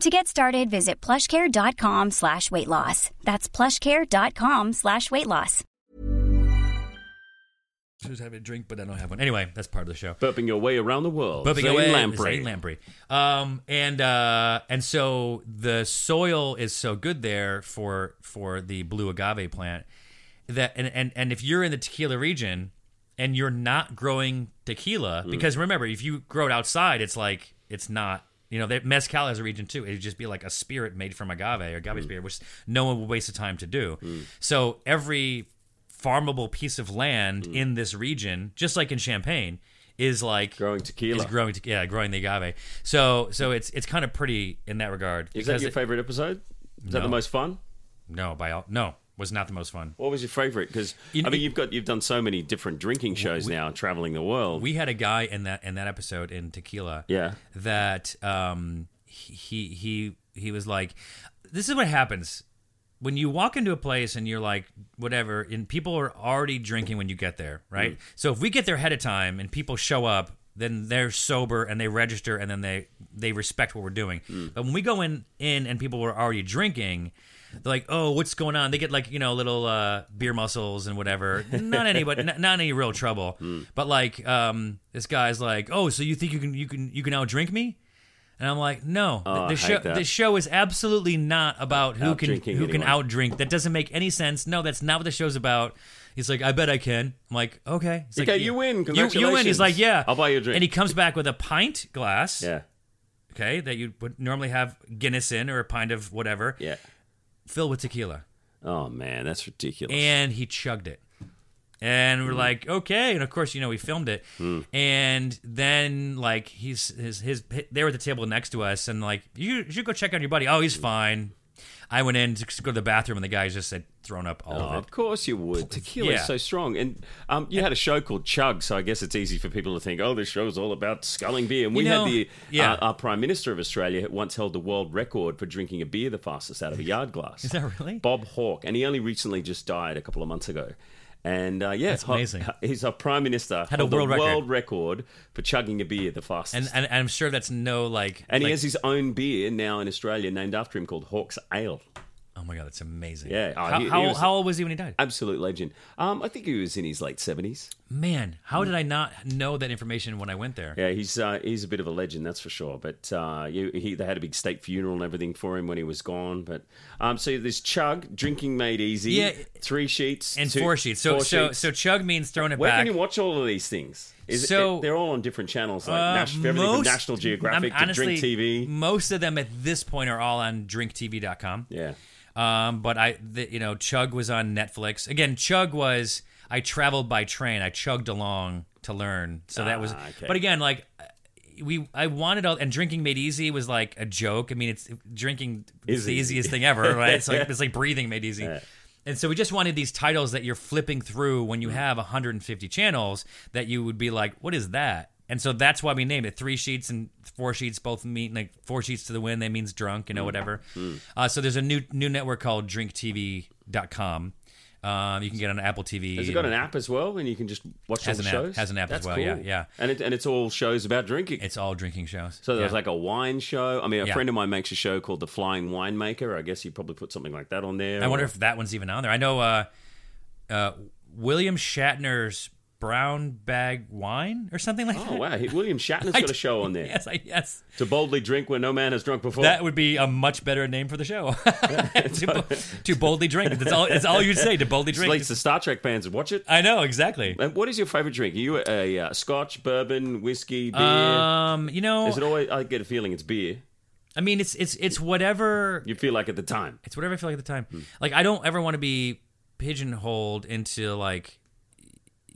To get started, visit plushcare.com slash weight loss. That's plushcare.com slash weight loss. Just have a drink, but I don't have one. Anyway, that's part of the show. Burping your way around the world. Bumping Zane away, Lamprey. Zane Lamprey. Um, and uh, and so the soil is so good there for for the blue agave plant that and and, and if you're in the tequila region and you're not growing tequila Mm. because remember if you grow it outside it's like it's not you know that mezcal has a region too it'd just be like a spirit made from agave or Mm. agave spirit which no one would waste the time to do so every farmable piece of land Mm. in this region just like in champagne is like Growing tequila. is growing te- yeah growing the agave so so it's it's kind of pretty in that regard Is that your it- favorite episode? Is that the most fun? no by all no was not the most fun What was your favorite? Because You- I mean, you've got you've done so many different drinking shows now, traveling the world. we had a guy in that in that episode in tequila Yeah. that um he he he was like this is what happens when you walk into a place and you're like whatever and people are already drinking when you get there right Mm. so if we get there ahead of time and people show up then they're sober and they register and then they they respect what we're doing Mm. but when we go in in and people were already drinking they're like oh what's going on they get like you know little uh, beer muscles and whatever not any but not, not any real trouble Mm. but like um this guy's like oh so you think you can you can you can outdrink me and I'm like, no, Oh, the, show the show is absolutely not about who can who can outdrink. That doesn't make any sense. No, that's not what the show's about. He's like, I bet I can. I'm like, okay. He's Okay, like, you win. You, you win. He's like, yeah. I'll buy you a drink. And he comes back with a pint glass. yeah, Okay, that you would normally have Guinness in or a pint of whatever, yeah. Filled with tequila, Oh man, that's ridiculous. and he chugged it. And we're hmm. like, okay, and of course, you know, we filmed it, hmm. and then like he's his his they were at the table next to us, and like you should go check on your buddy. Oh, he's hmm. fine. I went in to go to the bathroom, and the guy just said thrown up all Oh, of it. of course you would. Tequila Yeah. is so strong, and um, you had a show called Chug, so I guess it's easy for people to think, "Oh, this show's all about sculling beer." And we You know, had the yeah. uh, our Prime Minister of Australia once held the world record for drinking a beer the fastest out of a yard glass. Is that really? Bob Hawke, and he only recently just died a couple of months ago. And uh, yeah, That's amazing. He's our prime minister. Had a world record. world record for chugging a beer the fastest. And, and and I'm sure that's no like. And he has his own beer now in Australia named after him called Hawke's Ale. Oh my god, that's amazing. Yeah. Oh, how, he- he how, was- how old was he when he died? Absolute legend. Um, I think he was in his late 70s. Man, how did I not know that information when I went there? Yeah, he's uh, he's a bit of a legend, that's for sure. But uh, you, he, they had a big state funeral and everything for him when he was gone. But um, so this chug, drinking made easy. Yeah. three sheets And two- four sheets. So four so sheets. so chug means throwing it Where back. can you watch all of these things? Is So- it, they're all on different channels, like Uh, Nash, everything from most- National Geographic I'm- honestly, to Drink TV. Most of them at this point are all on drinktv.com. Yeah, Um, but I, the, you know, Chug was on Netflix. Again, Chug was I traveled by train. I chugged along to learn. So that was. Ah, okay. But again, like we, I wanted all, and drinking made easy was like a joke. I mean, it's drinking is Is the easiest thing ever, right? It's like it's like breathing made easy. Yeah. And so we just wanted these titles that you're flipping through when you have 150 channels that you would be like, what is that? And so that's why we named it three sheets and four sheets both mean like four sheets to the wind. That means drunk, you Mm. know, whatever. Uh, so there's a new new network called DrinkTV.com. Um, you can get on Apple TV. has it got an app as well, and you can just watch all the app. shows? Has an app as well, cool. yeah, yeah. And it, and it's all shows about drinking. It's all drinking shows. So there's Yeah. like a wine show. I mean, a Yeah. friend of mine makes a show called The Flying Winemaker. I guess he probably put something like that on there. I wonder if that one's even on there. I know uh, uh, William Shatner's brown bag wine or something like Oh that. Oh wow, he- William Shatner's got a show on there. Yes, I, yes. To boldly drink where no man has drunk before. That would be a much better name for the show. to, to boldly drink. That's all. That's all you'd say. To boldly drink. Slates the Star Trek fans would watch it. I know exactly. And what is your favorite drink? Are you a, uh Scotch, bourbon, whiskey, beer? Um, you know, is it always? I get a feeling it's beer. I mean, it's it's it's whatever. You feel like at the time. It's whatever I feel like at the time. Hmm. Like I don't ever want to be pigeonholed into like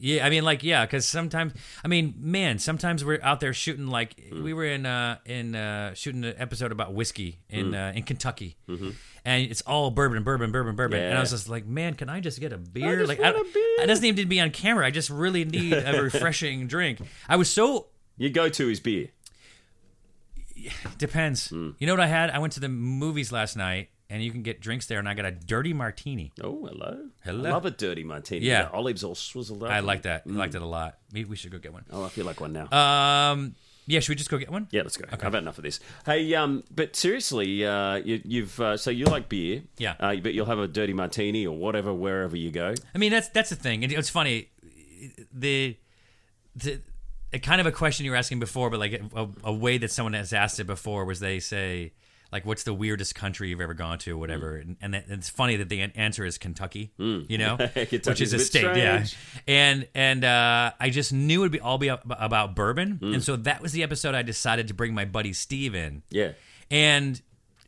Yeah, I mean, like, yeah, because sometimes, I mean, man, sometimes we're out there shooting. Like, we were in uh in uh shooting an episode about whiskey in uh, in Kentucky, and it's all bourbon, bourbon, bourbon, bourbon. And I was just like, man, can I just get a beer? just like, I, a beer. it doesn't even need to be on camera. I just really need a refreshing drink. I was so Your go-to is beer. depends. You know what I had? I went to the movies last night, and you can get drinks there, and I got a dirty martini. Oh, hello. Hello. I love a dirty martini. Yeah. The olives all swizzled up. I like that. I liked it a lot. Maybe we should go get one. Oh, I feel like one now. Um, yeah, should we just go get one? yeah, let's go. Okay. I've had enough of this. Hey, um, but seriously, uh, you, you've uh, so you like beer, Yeah. Uh, but you'll have a dirty martini or whatever wherever you go. I mean, that's that's the thing. And it's funny, the the a kind of a question you were asking before, but like a, a way that someone has asked it before was they say like, "What's the weirdest country you've ever gone to?" or whatever, and, and that- it's funny that the answer is Kentucky. You know, which is a a state, yeah. And and uh, I just knew it'd be all be about bourbon, and so that was the episode I decided to bring my buddy Steve in Yeah. and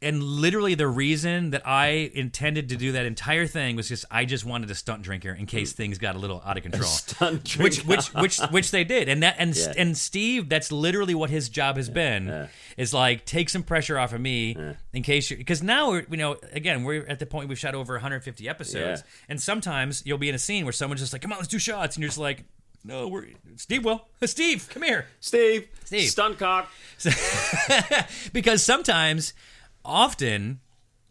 and literally the reason that I intended to do that entire thing was just I just wanted a stunt drinker in case hmm. things got a little out of control. stunt drinker. which which which which they did, and that and Yeah. and Steve, that's literally what his job has been. Is like take some pressure off of me in case you because now we're you know again we're at the point we've shot over 150 episodes, Yeah. and sometimes you'll be in a scene where someone's just like, "Come on, let's do shots," and you're just like. No, we're Steve. Will Steve, come here. Steve. Steve. Stunt cock. because sometimes often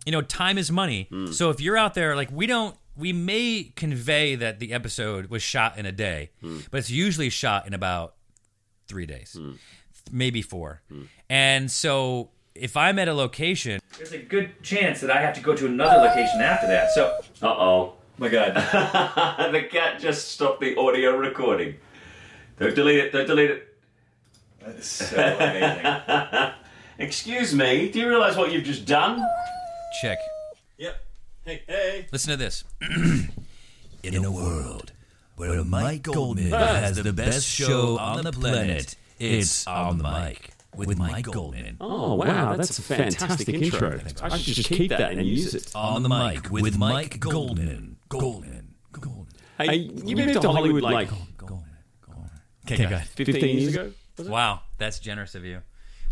you know time is money hmm. so if you're out there like we don't we may convey that the episode was shot in a day hmm. but it's usually shot in about three days hmm. maybe four and so if i'm at a location there's a good chance that i have to go to another location after that so Uh oh. my god the cat just stopped the audio recording. Don't delete it. Don't delete it. that's so amazing Excuse me. Do you realize what you've just done? check Yep. Hey, hey. listen to this In a world where Mike Goldman has the best show on the planet, it's On the Mic with Mike Goldman. Oh, wow. That's, a fantastic, intro. I should just keep that and use it. On the Mic with Mike Goldman. Goldman. Goldman. Hey, you moved to Hollywood like Goldman. Goldman. okay good 15 years ago? Was it? wow that's generous of you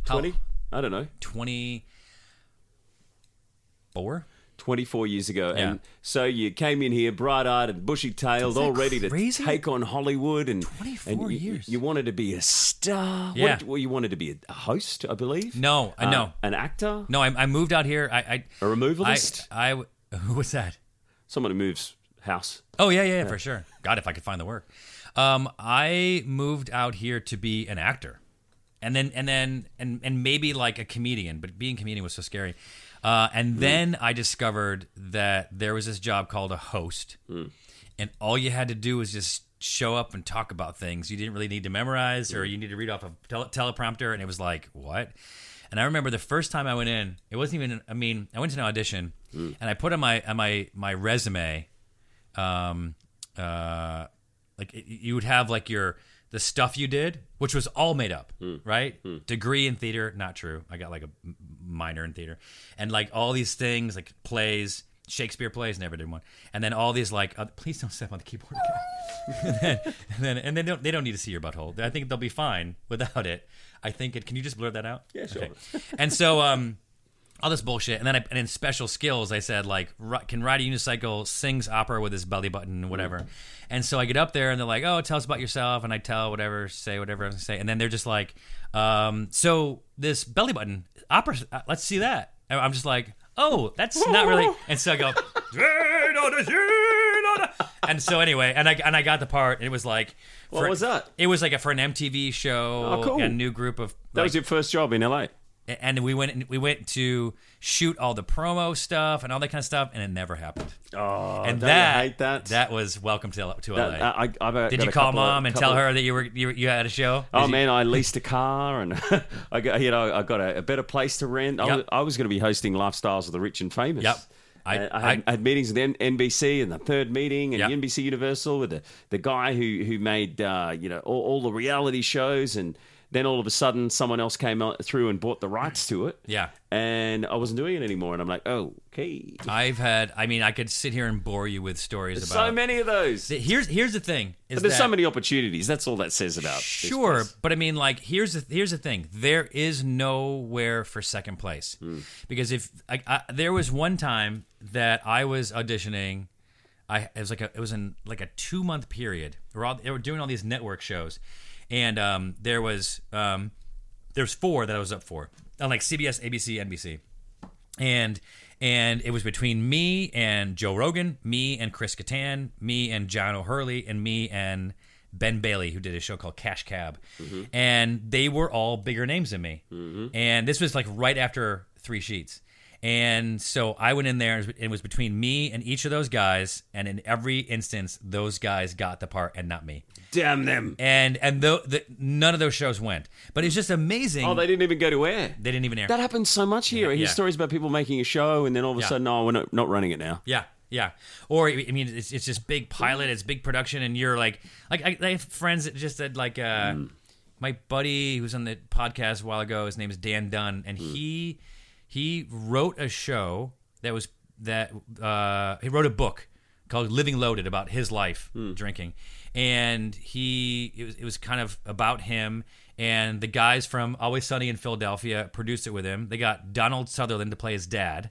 How- 20? I don't know. 24 24 years ago. Yeah. And so you came in here bright eyed and bushy tailed, all ready crazy? to take on Hollywood. And 24 and you, years. You wanted to be a star. Yeah. What, well, you wanted to be a host, I believe? No, uh, no. An actor? no I, I moved out here I, I A removalist? I, I who was that Someone who moves house. oh yeah, yeah yeah for sure god if i could find the work um i moved out here to be an actor and then and then and and maybe like a comedian but being a comedian was so scary. Uh, and then i discovered that there was this job called a host. And all you had to do was just show up and talk about things. You didn't really need to memorize or you need to read off a tele- teleprompter. And it was like what? And i remember the first time i went in it wasn't even i mean i went to an audition and i put on my on my my resume um uh like it- you would have like your the stuff you did which was all made up right? Degree in theater not true. I got like a minor in theater. And like all these things like plays shakespeare plays never did one. And then all these like uh, please don't step on the keyboard again. And then and then and they don't they don't need to see your butthole. I think they'll be fine without it. I think it can you just blur that out? Yeah sure. and so um all this bullshit. And then I, and in special skills, I said like can ride a unicycle, sings opera with his belly button, whatever. And so I get up there and they're like, oh, tell us about yourself, and I tell whatever, say whatever I was gonna say, and then they're just like, um, so this belly button opera, uh, let's see that. And I'm just like, oh, that's not really. And so I go. And so anyway, and I and I got the part. And it was like, What was that? It was like a, for an MTV show, Oh, cool. a new group of. That was your first job in LA. And we went we went to shoot all the promo stuff and all that kind of stuff, and it never happened. Oh, and that, hate that that was welcome to to That- LA. I, I've Did you call couple of- mom and tell of- her that you were you, you had a show? Oh Did you- man, I leased a car and I got you know I got a, a better place to rent. I, was, I was going to be hosting lifestyles of the rich and famous. Yep. I- I, I, had, I- I had meetings with NBC and the third meeting and Yep. NBC Universal with the, the guy who who made uh, you know all, all the reality shows and Then all of a sudden, someone else came out through and bought the rights to it. Yeah. and I wasn't doing it anymore. And I'm like, oh, okay. I've had. I mean, I could sit here and bore you with stories There's about. so many of those. Th- Here's here's the thing. Is But there's so many opportunities. That's all that says about. Sure, but I mean, like, here's the here's the thing. There is nowhere for second place Hmm. because if I, I, there was one time that I was auditioning, I it was like a it was in like a two month period. We're all they were doing all these network shows, and um, there was um, there's four that I was up for on like CBS, ABC, NBC, and and it was between me and Joe Rogan, me and Chris Kattan, me and John O'Hurley, and me and Ben Bailey, who did a show called Cash Cab, and they were all bigger names than me. And this was like right after Three Sheets. And so I went in there, and it was between me and each of those guys. And in every instance, those guys got the part and not me. Damn them. And and tho- the, none of those shows went. But it's just amazing. Oh, they didn't even go to air. They didn't even air. That happens so much here. I hear yeah. stories about people making a show and then all of a Yeah. sudden, oh, we're not, not running it now. Yeah, yeah. Or I mean, it's it's this big pilot, it's big production, and you're like, like I, I have friends that just said like, uh, my buddy who was on the podcast a while ago. His name is Dan Dunn, and he he wrote a show that was that uh, he wrote a book called Living Loaded about his life drinking, and he it was it was kind of about him. And the guys from Always Sunny in Philadelphia produced it with him. They got Donald Sutherland to play his dad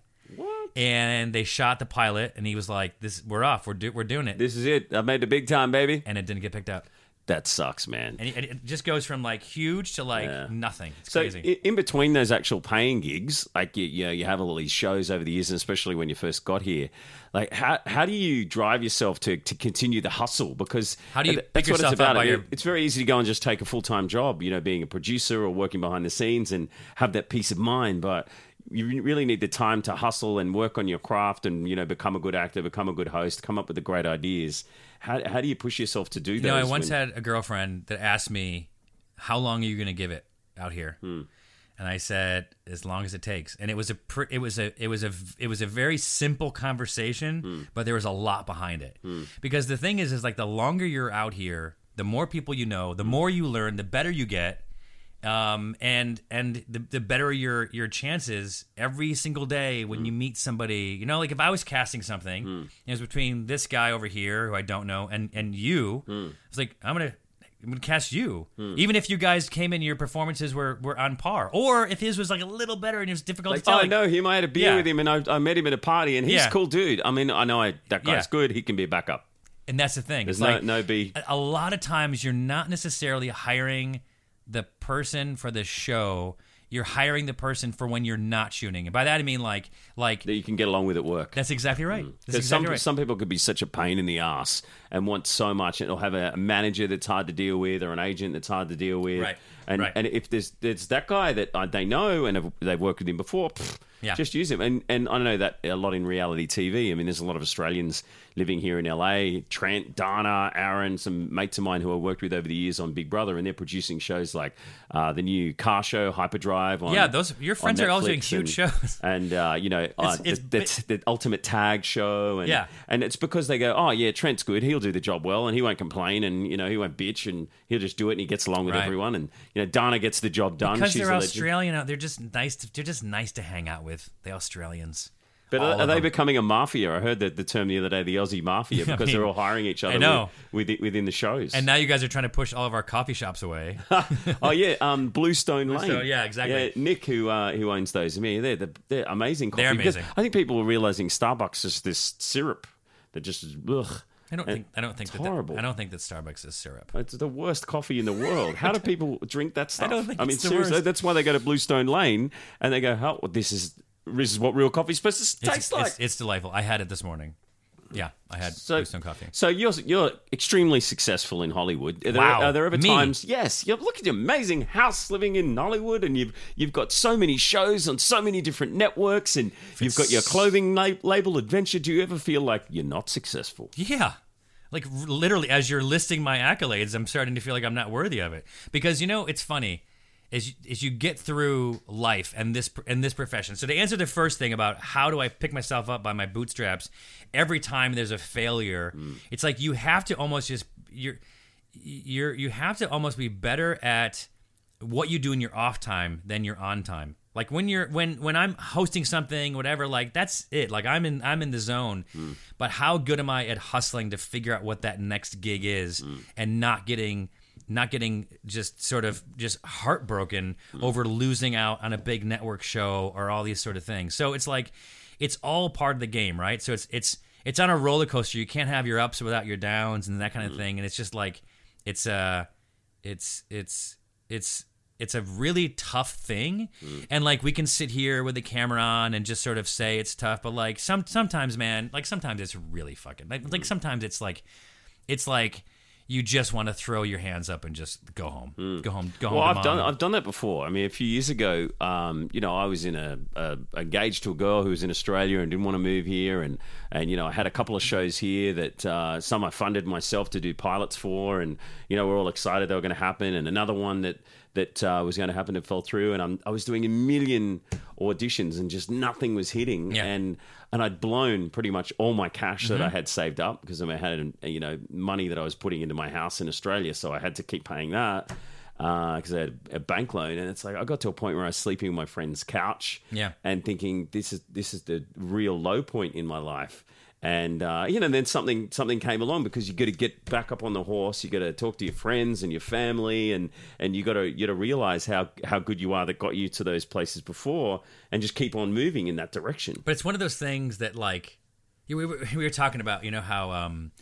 and they shot the pilot and he was like this we're off we're, do- we're doing it This is it. I made the big time, baby. and it didn't get picked up That sucks, man. and it, just goes from like huge to like Yeah. nothing it's So crazy in between those actual paying gigs, like you, you know, you have all these shows over the years, and especially when you first got here, like how how do you drive yourself to to continue the hustle? Because How do you that's pick what it's about. your- It's very easy to go and just take a full time job, you know, being a producer or working behind the scenes and have that peace of mind, but. You really need the time to hustle and work on your craft, and you know, become a good actor, become a good host, come up with the great ideas. How, how do you push yourself to do you those? know i once when- had a girlfriend that asked me how long are you going to give it out here Hmm. and i said as long as it takes and it was a pr- it was a it was a it was a very simple conversation Hmm. but there was a lot behind it because the thing is is like the longer you're out here the more people you know Hmm. the more you learn the better you get um, and and the, the better your your chances every single day when you hmm. meet somebody you know like if i was casting something hmm. it was between this guy over here who i don't know and and you hmm. it's like i'm gonna I'm gonna cast you, even if you guys came in, your performances were, were on par, or if his was like a little better and it was difficult Like, to tell. oh like- no, him. I had a beer Yeah. with him, and I, I met him at a party, and he's Yeah. a cool dude. I mean, I know I, that guy's Yeah. good. He can be a backup. And that's the thing. There's It's no like, no B. a- a lot of times you're not necessarily hiring the person for the show. You're hiring the person for when you're not shooting. And by that I mean like like That you can get along with at work. that's exactly right. Because exactly some right. some people could be such a pain in the ass and want so much, and they'll have a, manager that's hard to deal with, or an agent that's hard to deal with. Right, And right. and if there's there's that guy that uh, they know and have, they've worked with him before, pff, Yeah. just use him. And and I know that a lot in reality TV. I mean, there's a lot of Australians living here in LA. Trent, Dana, Aaron, some mates of mine who I worked with over the years on Big Brother, and they're producing shows like uh, the new car show Hyperdrive. On, Yeah, those- your friends are all doing huge and- shows. and uh, you know uh, It's- the, it's- the, the ultimate tag show and Yeah. and it's because they go oh yeah Trent's good he'll do the job well and he won't complain and you know he won't bitch and he'll just do it and he gets along with Right. everyone and you know Dana gets the job done because She's they're legend. Australian, they're just nice. To, they're just nice to hang out with. With the Australians. but are, are they them. becoming a mafia I heard that the term the other day the Aussie mafia because mean, they're all hiring each other I know. With, with, within the shows And now you guys are trying to push all of our coffee shops away. oh yeah um Bluestone Lane Bluestone, yeah, exactly. yeah, Nick who uh, who owns those I mean they're the, they're amazing coffee They're amazing. I think people are realizing Starbucks is this syrup that just ugh I don't think. I don't think it's that, horrible. I don't think that Starbucks is syrup. It's the worst coffee in the world. How do people drink that stuff? don't think I mean, it's seriously, worst. that's why they go to Bluestone Lane and they go, "Oh, well, this is this is what real coffee's supposed to It's, taste like." it's, it's delightful. I had it this morning. Yeah, I had so, Bluestone coffee. so you're you're extremely successful in Hollywood. Are there, Wow. are there ever Me? times? Yes, you look at your amazing house living in Hollywood, and you've you've got so many shows on so many different networks, and you've got your clothing la- label Adventure. Do you ever feel like you're not successful? Yeah. Like literally, as you're listing my accolades, I'm starting to feel like I'm not worthy of it. Because you know, it's funny as you, as you get through life and this and this profession. So to answer the first thing about how do I pick myself up by my bootstraps, every time there's a failure, mm. it's like you have to almost just you're you're you have to almost be better at what you do in your off time than your on time. Like when you're when when I'm hosting something, whatever, like that's it. Like I'm in I'm in the zone. Mm. But how good am I at hustling to figure out what that next gig is mm. and not getting not getting just sort of just heartbroken mm. over losing out on a big network show or all these sort of things. So it's like it's all part of the game, right? So it's it's it's on a roller coaster. You can't have your ups without your downs and that kind of mm. thing. And it's just like it's uh it's it's it's it's a really tough thing mm. and like we can sit here with the camera on and just sort of say it's tough but like some sometimes man like sometimes it's really fucking like, like sometimes it's like it's like you just want to throw your hands up and just go home go home go home Well, I've mom. done I've done that before. I mean, a few years ago, um, you know, I was in a, a engaged to a girl who was in Australia and didn't want to move here, and and you know, I had a couple of shows here that uh, some I funded myself to do pilots for, and you know, we're all excited they were going to happen, and another one that that uh, was going to happen that fell through, and I'm, I was doing a million auditions and just nothing was hitting, Yeah. and and I'd blown pretty much all my cash that I Mm-hmm. had saved up because I had you know money that I was putting into my house in Australia, so I had to keep paying that because I had a bank loan, and it's like I got to a point where I was sleeping on my friend's couch, Yeah. and thinking this is this is the real low point in my life. And uh, you know, then something something came along because you got to get back up on the horse. You got to talk to your friends and your family, and and you got to you got to realize how how good you are that got you to those places before, and just keep on moving in that direction. But it's one of those things that like we were, we were talking about, you know how um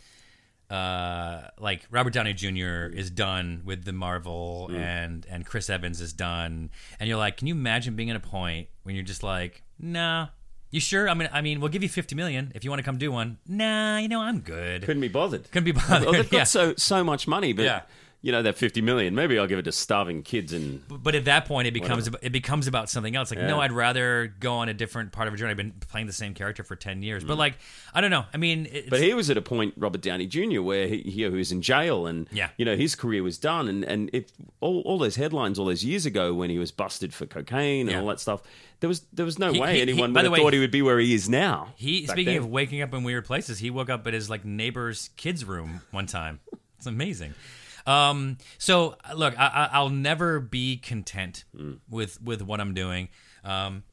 uh like Robert Downey Jr. is done with the Marvel and and Chris Evans is done and you're like, can you imagine being at a point when you're just like, nah, you sure? I mean, I mean, we'll give you fifty million if you want to come do one. Nah, you know, I'm good. Couldn't be bothered. Couldn't be bothered. Well, they've got yeah. so so much money, but Yeah. you know that fifty million. Maybe I'll give it to starving kids and but at that point, it becomes it becomes about something else. Like, no, I'd rather go on a different part of a journey. I've been playing the same character for ten years, but like, I don't know. I mean, it's, Mm. But he was at a point, Robert Downey Jr., where he, he was in jail, and Yeah. you know his career was done, and and if all, all those headlines all those years ago when he was busted for cocaine and Yeah. all that stuff, there was there was no He- way he- he- anyone by would the have way, thought he would be where he is now. He back speaking then. of waking up in weird places, he woke up at his like neighbor's kids' room one time. It's amazing. Um, so look, I, I, I'll never be content Mm. with with what I'm doing, um,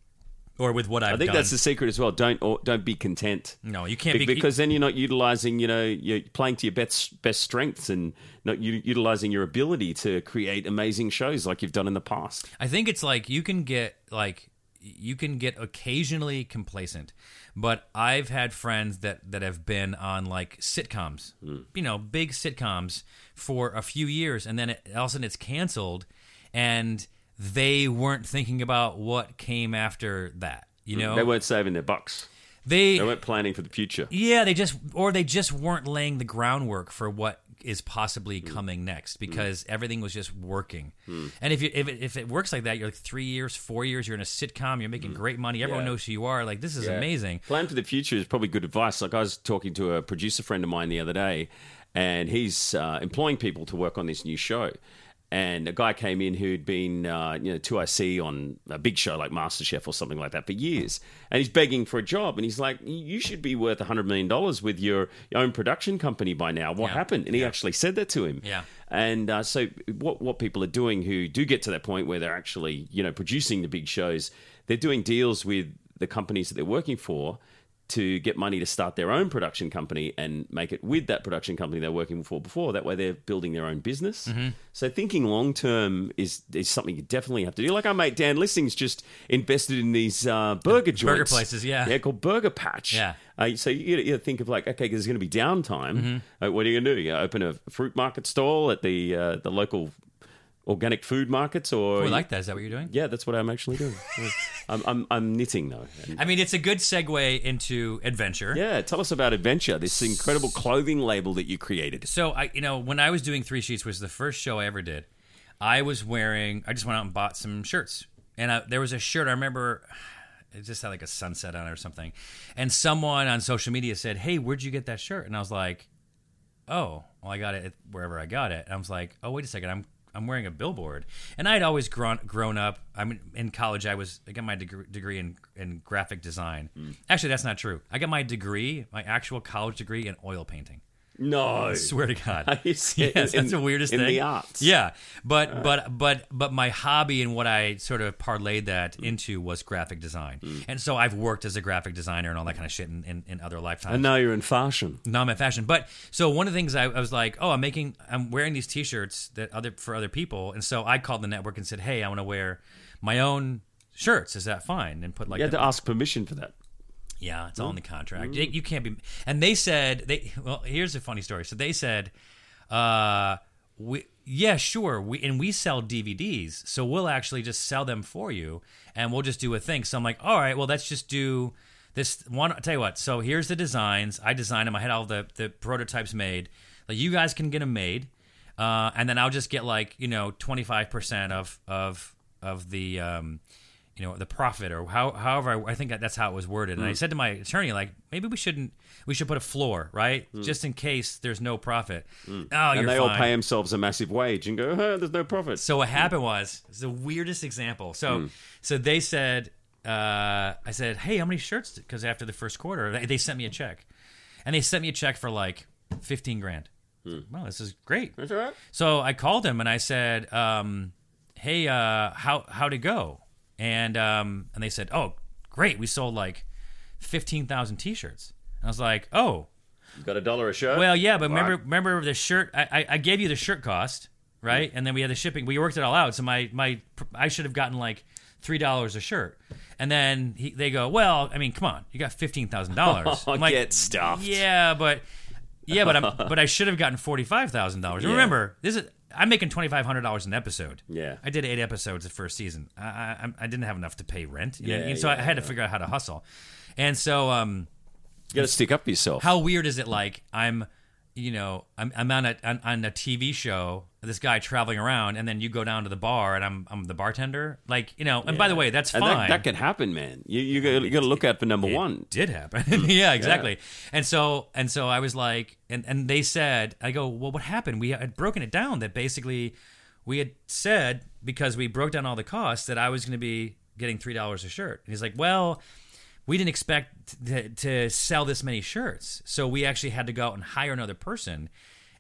or with what I've done. I think done. that's the secret as well. Don't or, don't be content. no, you can't Be- be because then you're not utilizing, you know, you're playing to your best best strengths and not u- utilizing your ability to create amazing shows like you've done in the past. I think it's like you can get like you can get occasionally complacent, but I've had friends that that have been on like sitcoms, hmm. you know, big sitcoms for a few years, and then it, all of a sudden it's canceled, and they weren't thinking about what came after that. You hmm. know, They weren't saving their bucks. they They weren't planning for the future. yeah, they just or they just weren't laying the groundwork for what is possibly Hmm. coming next because everything was just working. And if you if it, if it works like that, you're like three years, four years, you're in a sitcom, you're making great money, everyone. Yeah. knows who you are. Like this is Yeah. amazing. Plan for the future is probably good advice. Like I was talking to a producer friend of mine the other day, and he's uh, employing people to work on this new show. And a guy came in who'd been, uh, you know, 2IC on a big show like MasterChef or something like that for years. And he's begging for a job. And he's like, You should be worth $100 million with your own production company by now. What Yeah. happened? And he actually said that to him. Yeah. And uh, so, what what people are doing who do get to that point where they're actually, you know, producing the big shows, they're doing deals with the companies that they're working for to get money to start their own production company and make it with that production company they're working for before. That way, they're building their own business. Mm-hmm. So, thinking long term is is something you definitely have to do. Like our mate Dan Listings just invested in these uh, burger joints, burger places, yeah. yeah, called Burger Patch. Yeah. Uh, so you, you think of like, okay, there's going to be downtime. Uh, what are you going to do? You open a fruit market stall at the uh, the local organic food markets, or Oh, I like that. Is that what you're doing? Yeah, that's what I'm actually doing. I'm, I'm I'm knitting though. I mean, it's a good segue into adventure. yeah, tell us about Adventure, this incredible clothing label that you created. So I, you know, when I was doing Three Sheets, which was the first show I ever did, I was wearing. I just went out and bought some shirts, and I, there was a shirt I remember. It just had like a sunset on it or something, and someone on social media said, "Hey, where'd you get that shirt?" And I was like, "Oh, well, I got it wherever I got it." And I was like, "Oh, wait a second, I'm." I'm wearing a billboard, and I had always grown grown up. I mean, in college, I was I got my degree, degree in in graphic design. Hmm. Actually, that's not true. I got my degree, my actual college degree in oil painting. No. I swear to God. Are you serious? yes, that's the In- weirdest in thing. the arts? Yeah, but uh. but but but my hobby and what I sort of parlayed that mm. into was graphic design, mm. and so I've worked as a graphic designer and all that kind of shit in, in, in other lifetimes. And now you're in fashion. Now I'm at fashion. But so one of the things I, I was like, oh, I'm making, I'm wearing these T-shirts that other for other people, and so I called the network and said, hey, I want to wear my own shirts. Is that fine? And put like You had to ask permission for that. Yeah, it's all in the contract. You, you can't be. And they said they. Well, here's a funny story. So they said, uh, we yeah, sure. We and we sell DVDs, so we'll actually just sell them for you, and we'll just do a thing. So I'm like, all right, well, let's just do this one. I'll tell you what. So here's the designs. I designed them. I had all the the prototypes made. Like you guys can get them made, uh, and then I'll just get like you know 25 percent of of of the um, you know the profit or how, however I, I think that that's how it was worded. And I said to my attorney like maybe we shouldn't we should put a floor right just in case there's no profit. Oh, you're and they all pay themselves a massive wage and go, oh, there's no profit. So what happened was it's the weirdest example. So so they said uh, I said hey how many shirts because after the first quarter they, they sent me a check and they sent me a check for like fifteen grand. Well, this is great. That's all right. So I called him and I said, um, "Hey, uh, how how'd it go?" And um, and they said, "Oh, great, we sold like fifteen thousand T-shirts." And I was like, "Oh, You got a dollar a shirt? well, yeah, but remember remember the shirt? I, I, I gave you the shirt cost, right? And then we had the shipping. We worked it all out. So my my I should have gotten like three dollars a shirt. And then he, they go, "Well, I mean, come on, you got fifteen thousand dollars." I'm like, Get stuffed. yeah, but yeah, but I'm but I should have gotten forty five thousand dollars. Remember, this is I'm making twenty five hundred dollars an episode. Yeah. I did eight episodes the first season. I I, I didn't have enough to pay rent, you know, Yeah, so I yeah, had to figure out how to hustle. And so, um, You got to stick up yourself. how weird is it? Like I'm, you know, I'm, I'm on a on, on a TV show. This guy traveling around, and then you go down to the bar, and I'm I'm the bartender. Like you know, and by the way, that's fine. that, that can happen, man. You you got, you got to look out for number one. did happen. yeah, exactly. And so and so I was like, and and they said, I go, well, what happened? We had broken it down that basically we had said because we broke down all the costs that I was going to be getting three dollars a shirt. And he's like, well. We didn't expect to, to sell this many shirts, so we actually had to go out and hire another person,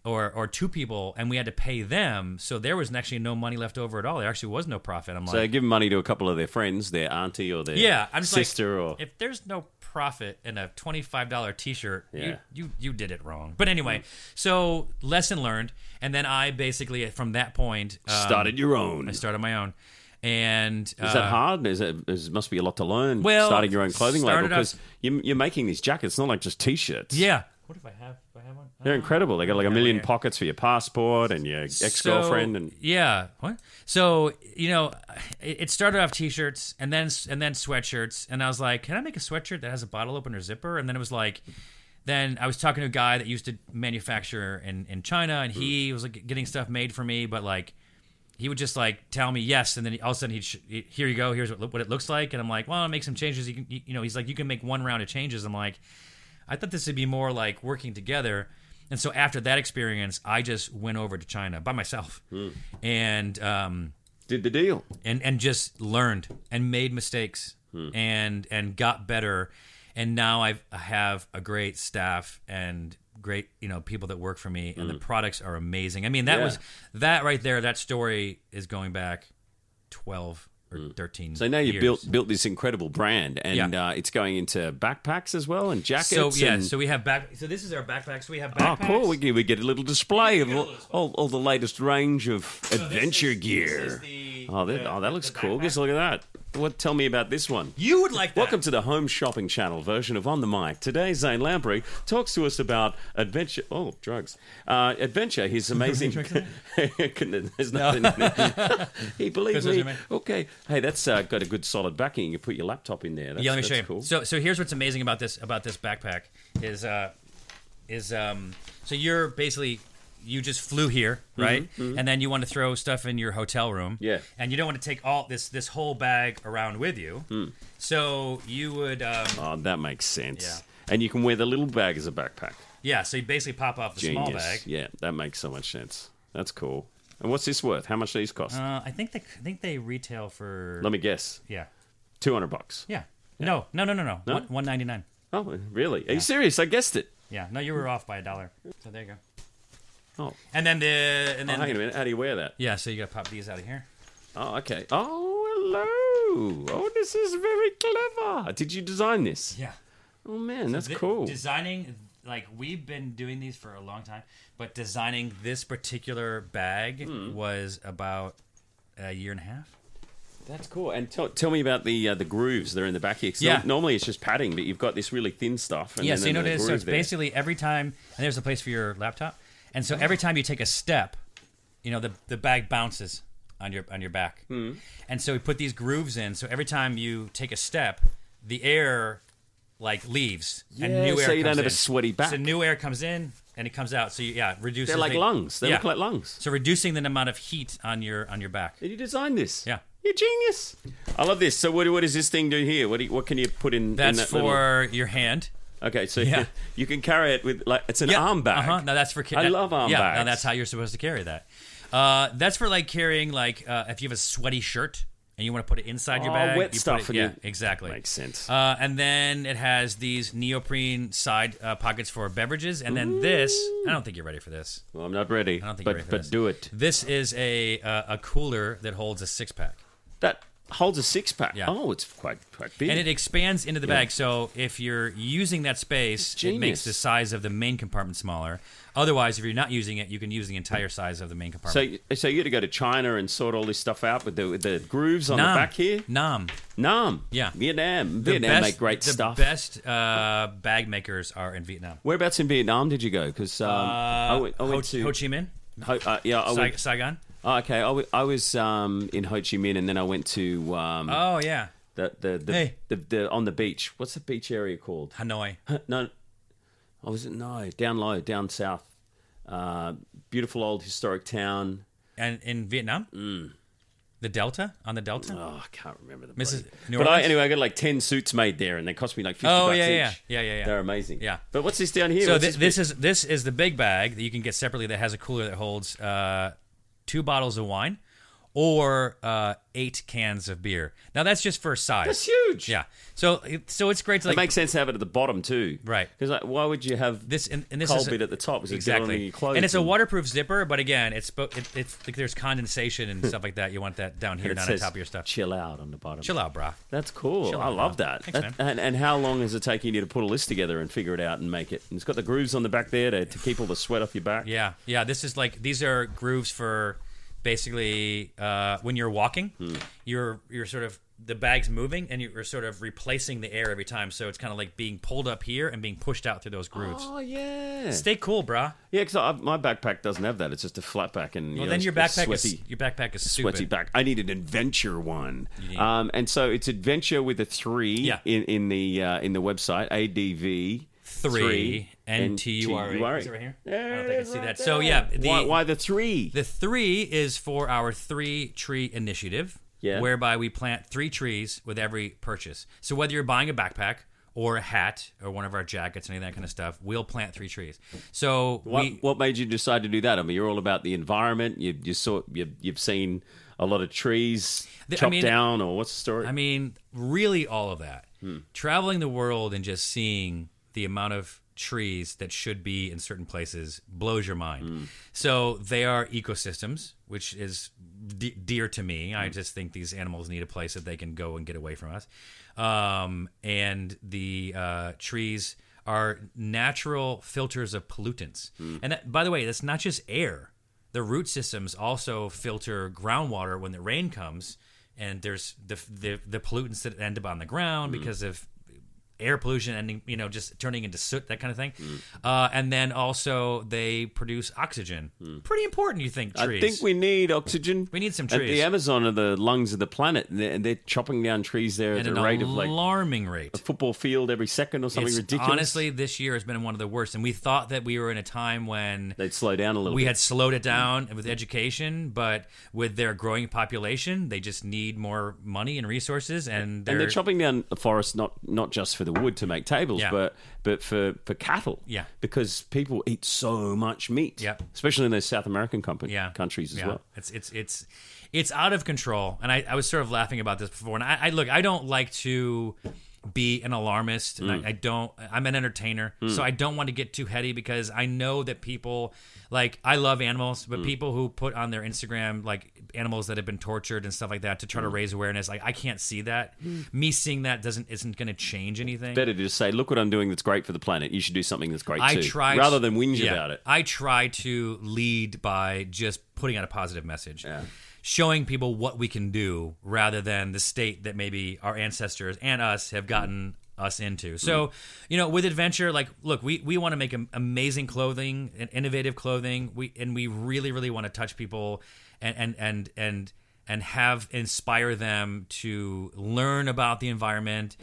or or two people, and we had to pay them. So there was actually no money left over at all. There actually was no profit. I'm like, So like, give money to a couple of their friends, their auntie or their yeah, I'm sister like, or if there's no profit in a twenty five dollar t shirt, Yeah. you, you you did it wrong. But anyway, so lesson learned, and then I basically from that point um, started your own. I started my own, and Is uh, that hard? Is it is, must be a lot to learn. Well, starting your own clothing label because you, you're making these jackets, not like just t-shirts. Yeah. What if I have? If I have one? they're incredible. They got like a million pockets for your passport and your ex girlfriend So, and yeah, what? So you know, it, it started off t-shirts and then and then sweatshirts, and I was like, can I make a sweatshirt that has a bottle opener zipper? And then it was like. Then I was talking to a guy that used to manufacture in, in China, and he was like getting stuff made for me, but like he would just like tell me yes, and then all of a sudden he'd sh- here you go, here's what, what it looks like, and I'm like, well, I'll make some changes. You can, you know, he's like, you can make one round of changes. I'm like, I thought this would be more like working together. And so after that experience, I just went over to China by myself, and um, did the deal. and and just learned and made mistakes and and got better. And now I've, I have a great staff and great you know people that work for me, and the products are amazing. I mean that Yeah. was that right there. That story is going back twelve or thirteen. So now you've built built this incredible brand, and Yeah. uh, it's going into backpacks as well and jackets. So yeah, and- so we have back. So this is our backpacks. So we have Oh, backpacks. cool! We get, we get a little display of all, all, all the latest range of So adventure is- gear. the- oh, that, the- oh, that looks cool. Just look at that. What? Tell me about this one. You would like that. Welcome to the Home Shopping Channel version of On the Mic. Today, Zane Lamprey talks to us about adventure. Oh, drugs. Uh, adventure. His amazing. There's nothing. in there. he believes me. Okay. Hey, that's uh, got a good solid backing. You can put your laptop in there. That's, yeah, let me show you. Cool. So, so here's what's amazing about this about this backpack is uh, is um, so you're basically you just flew here, right? And then you want to throw stuff in your hotel room, Mm-hmm, Yeah. And you don't want to take all this this whole bag around with you, Hmm. so you would um, oh, that makes sense. Yeah. And you can wear the little bag as a backpack. yeah. So you basically pop off the Genius. small bag. Yeah, that makes so much sense. That's cool. And what's this worth? How much do these cost? Uh, I think they I think they retail for Let me guess. yeah Two hundred bucks. yeah. No, no, no, no, no. No? One one ninety nine. Oh, really? Are you serious? I guessed it. Yeah, no, you were off by a dollar. So there you go. Oh, And then the and oh then hang a minute. How do you wear that? yeah, so you got to pop these out of here. Oh, okay. Oh, hello. Oh, this is very clever. Did you design this? Yeah, Oh man, that's Th- cool. Designing like we've been doing these for a long time, but designing this particular bag Hmm. was about a year and a half. That's cool. And tell, tell me about the uh, the grooves that are in the back here. 'cause Yeah. nor- normally it's just padding, but you've got this really thin stuff. And yeah, so you know what it is. So it's there. basically every time, and there's a place for your laptop, and so every time you take a step, you know the the bag bounces on your on your back, Hmm. and so we put these grooves in. So every time you take a step, the air like leaves, and new air so you don't have a in. sweaty back. So new air comes in and it comes out. So you, yeah, reduces. They're like the- lungs. They yeah. look like lungs. So reducing the amount of heat on your on your back. Did you design this? Yeah. You're genius. I love this. So what, what does this thing do here? What do you, what can you put in? in That's that for your hand. Okay, so Yeah. you can carry it with like it's an Yeah. arm bag. Uh-huh. Now that's for. ca- I love arm yeah, bags. Now that's how you're supposed to carry that. Uh, that's for like carrying like uh, if you have a sweaty shirt and you want to put it inside your Oh, bag. wet you stuff Put it, yeah, exactly. Makes sense. Uh, and then it has these neoprene side uh, pockets for beverages, and then this. I don't think you're ready for this. well, I'm not ready. I don't think but you're ready for but this. do it. This is a uh, a cooler that holds a six pack. That holds a six pack. Yeah. Oh, it's quite quite big. And it expands into the bag, so if you're using that space, it makes the size of the main compartment smaller. Otherwise, if you're not using it, you can use the entire size of the main compartment. so so you got to go to China and sort all this stuff out with the with the grooves on Nam. the back here. Nam. Nam. Yeah. Vietnam. The Vietnam best, make great the stuff. best uh, bag makers are in Vietnam. Whereabouts in Vietnam did you go? Because um, I went, I Ho, went to Ho Chi Minh, Ho- uh, yeah, I Sai- went, Saigon. Oh, okay. I, w- I was um, in Ho Chi Minh, and then I went to um, Oh yeah, the, the, the, Hey. the the on the beach. What's the beach area called? Hanoi. no, I was no down low, down south. Uh, beautiful old historic town. And in Vietnam, Mm. the Delta on the Delta. Oh, I can't remember the. Mrs. bloody- New but I, Orleans? anyway, I got like ten suits made there, and they cost me like fifty Oh, bucks yeah, each. yeah. Yeah, yeah, yeah. They're amazing. Yeah. But what's this down here? so What's thi- this bit? is this is the big bag that you can get separately that has a cooler that holds uh, two bottles of wine or uh, eight cans of beer. Now that's just for size. That's huge. Yeah. So so it's great to It makes sense to have it at the bottom too, Right. Because like, why would you have this and, and this cold is a- bit at the top? Is exactly on your clothes and it's a waterproof zipper but again it's spo- it, it's like there's condensation and stuff like that you want that down here not on top of your stuff Chill out on the bottom. chill out brah That's cool. Chill I out, love bro. that. Thanks, That- man. And, and how long is it taking you to put a list together and figure it out and make it? And it's got the grooves on the back there to, to keep all the sweat off your back. yeah yeah this is like these are grooves for basically uh, when you're walking Hmm. you're you're sort of the bag's moving and you're sort of replacing the air every time so it's kind of like being pulled up here and being pushed out through those grooves Oh yeah. stay cool brah Yeah, because my backpack doesn't have that. It's just a flat back and you well know, then your backpack sweaty. is your backpack is sweaty back. I need an adventure one. Um, and so it's adventure with a three Yeah. in in the uh, in the website ADV Three, N-T-U-R-E. N-T-U-R-E. Is it right here? There I don't think I see right that. So, yeah, the- why, why the three? The three is for our three tree initiative, Yeah. whereby we plant three trees with every purchase. So whether you're buying a backpack or a hat or one of our jackets, any of that kind of stuff, we'll plant three trees. So What, we, what made you decide to do that? I mean, you're all about the environment. You you saw you, you've seen a lot of trees The- I chopped mean- down, or what's the story? I mean, really all of that. Hmm. Traveling the world and just seeing the amount of trees that should be in certain places blows your mind. So they are ecosystems, which is de- dear to me. I just think these animals need a place that they can go and get away from us. Um, and the uh, trees are natural filters of pollutants. And that, by the way, that's not just air. The root systems also filter groundwater when the rain comes, and there's the the, the pollutants that end up on the ground Mm. because of air pollution ending, you know, just turning into soot, that kind of thing. Uh, and then also they produce oxygen. Pretty important, you think? Trees. Mm. I think we need oxygen. We need some trees. The Amazon are the lungs of the planet, and they're, they're chopping down trees there at at an rate of like alarming rate. a football field every second or something It's- ridiculous. Honestly, this year has been one of the worst, and we thought that we were in a time when they'd slow down a little. we bit. had slowed it down with education, but with their growing population, they just need more money and resources, and they're, and they're chopping down the forest not not just for the wood to make tables, Yeah. but but for for cattle. Yeah. because people eat so much meat. Yeah. especially in those South American company, yeah. countries as Yeah. well. It's it's it's it's out of control, and I, I was sort of laughing about this before. And I, I look, I don't like to be an alarmist. And I, mm. I don't. I'm an entertainer, mm. so I don't want to get too heady because I know that people like I love animals, but mm. people who put on their Instagram like animals that have been tortured and stuff like that to try to raise awareness, like I can't see that. Me seeing that doesn't isn't going to change anything. Better to just say, look what I'm doing that's great for the planet. You should do something that's great I too. try rather to- than whinge yeah, about it. I try to lead by just putting out a positive message. Yeah. Showing people what we can do rather than the state that maybe our ancestors and us have gotten us into. So, mm-hmm. you know, with adventure, like, look, we, we want to make amazing clothing and innovative clothing. We and we really, really want to touch people and and and and and have inspire them to learn about the environment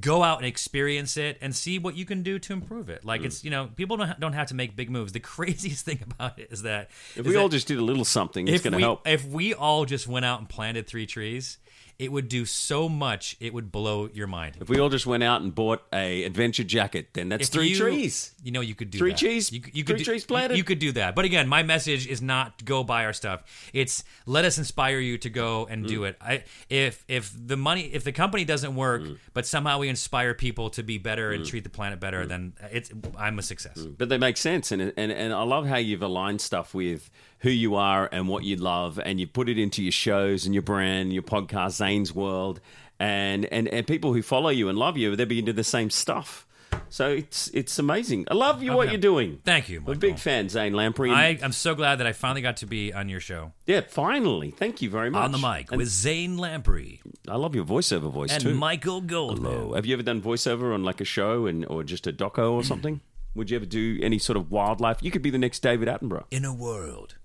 go out and experience it and see what you can do to improve it. Like it's mm. you know people don't, ha- don't have to make big moves. The craziest thing about it is that If is we that all just did a little something, it's going to help. if we all just went out and planted three trees it would do so much it would blow your mind If we all just went out and bought a adventure jacket, then that's If three you- trees. You know, you could do Three that. trees- You, you three could do, trees planted. You could do that. But again, my message is not go buy our stuff. It's let us inspire you to go and Mm. do it. I, if if the money if the company doesn't work, Mm. but somehow we inspire people to be better and treat the planet better, Mm. then it's I'm a success. But they make sense, and and and I love how you've aligned stuff with who you are and what you love, and you put it into your shows and your brand, your podcast, Zane's World, and and and people who follow you and love you, they're into the same stuff. So it's it's amazing. I love you what you're doing. Thank you. I'm a big fan, Zane Lamprey. I, I'm so glad that I finally got to be on your show. yeah, finally. Thank you very much. On the mic And with Zane Lamprey I love your voiceover voice and too. Michael Goldman. Hello. Have you ever done voiceover on like a show and or just a doco or something? Would you ever do any sort of wildlife? You could be the next David Attenborough. In a world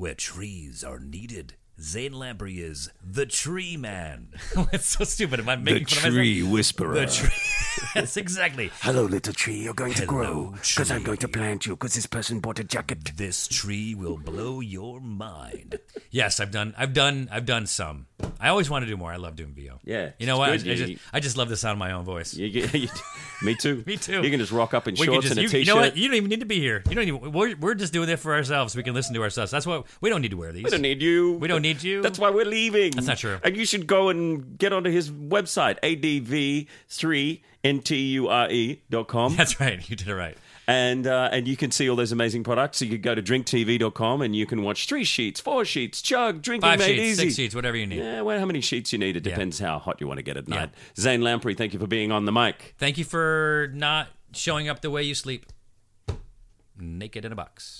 where trees are needed, Zane Lamprey is the tree man. Oh, it's so stupid. Am I making fun of myself? whisperer. The tree. yes, exactly. Hello, little tree. You're going to Hello, grow because I'm going to plant you because this person bought a jacket. This tree will blow your mind. Yes, I've done. I've done. I've done some. I always want to do more. I love doing VO. Yeah, You know what? I. I just, I just love the sound of my own voice. You get, you, me too. Me too. You can just rock up in We shorts just, and a you, t-shirt. you know what? You don't even need to be here. You don't even. We're, we're just doing it for ourselves. We can listen to ourselves. That's what we don't need to wear these. we don't need you. We don't need you. That's why we're leaving. That's not true. And you should go and get onto his website, adv3nture E dot com. That's right. You did it right. and uh, and you can see all those amazing products. So you could go to drinktv.com and you can watch three sheets, four sheets, chug, drinking Five made sheets, easy. six sheets, whatever you need. Yeah, well, how many sheets you need? It Yeah. depends how hot you want to get at night. Zane Lamprey, thank you for being on the mic. Thank you for not showing up the way you sleep. Naked in a box.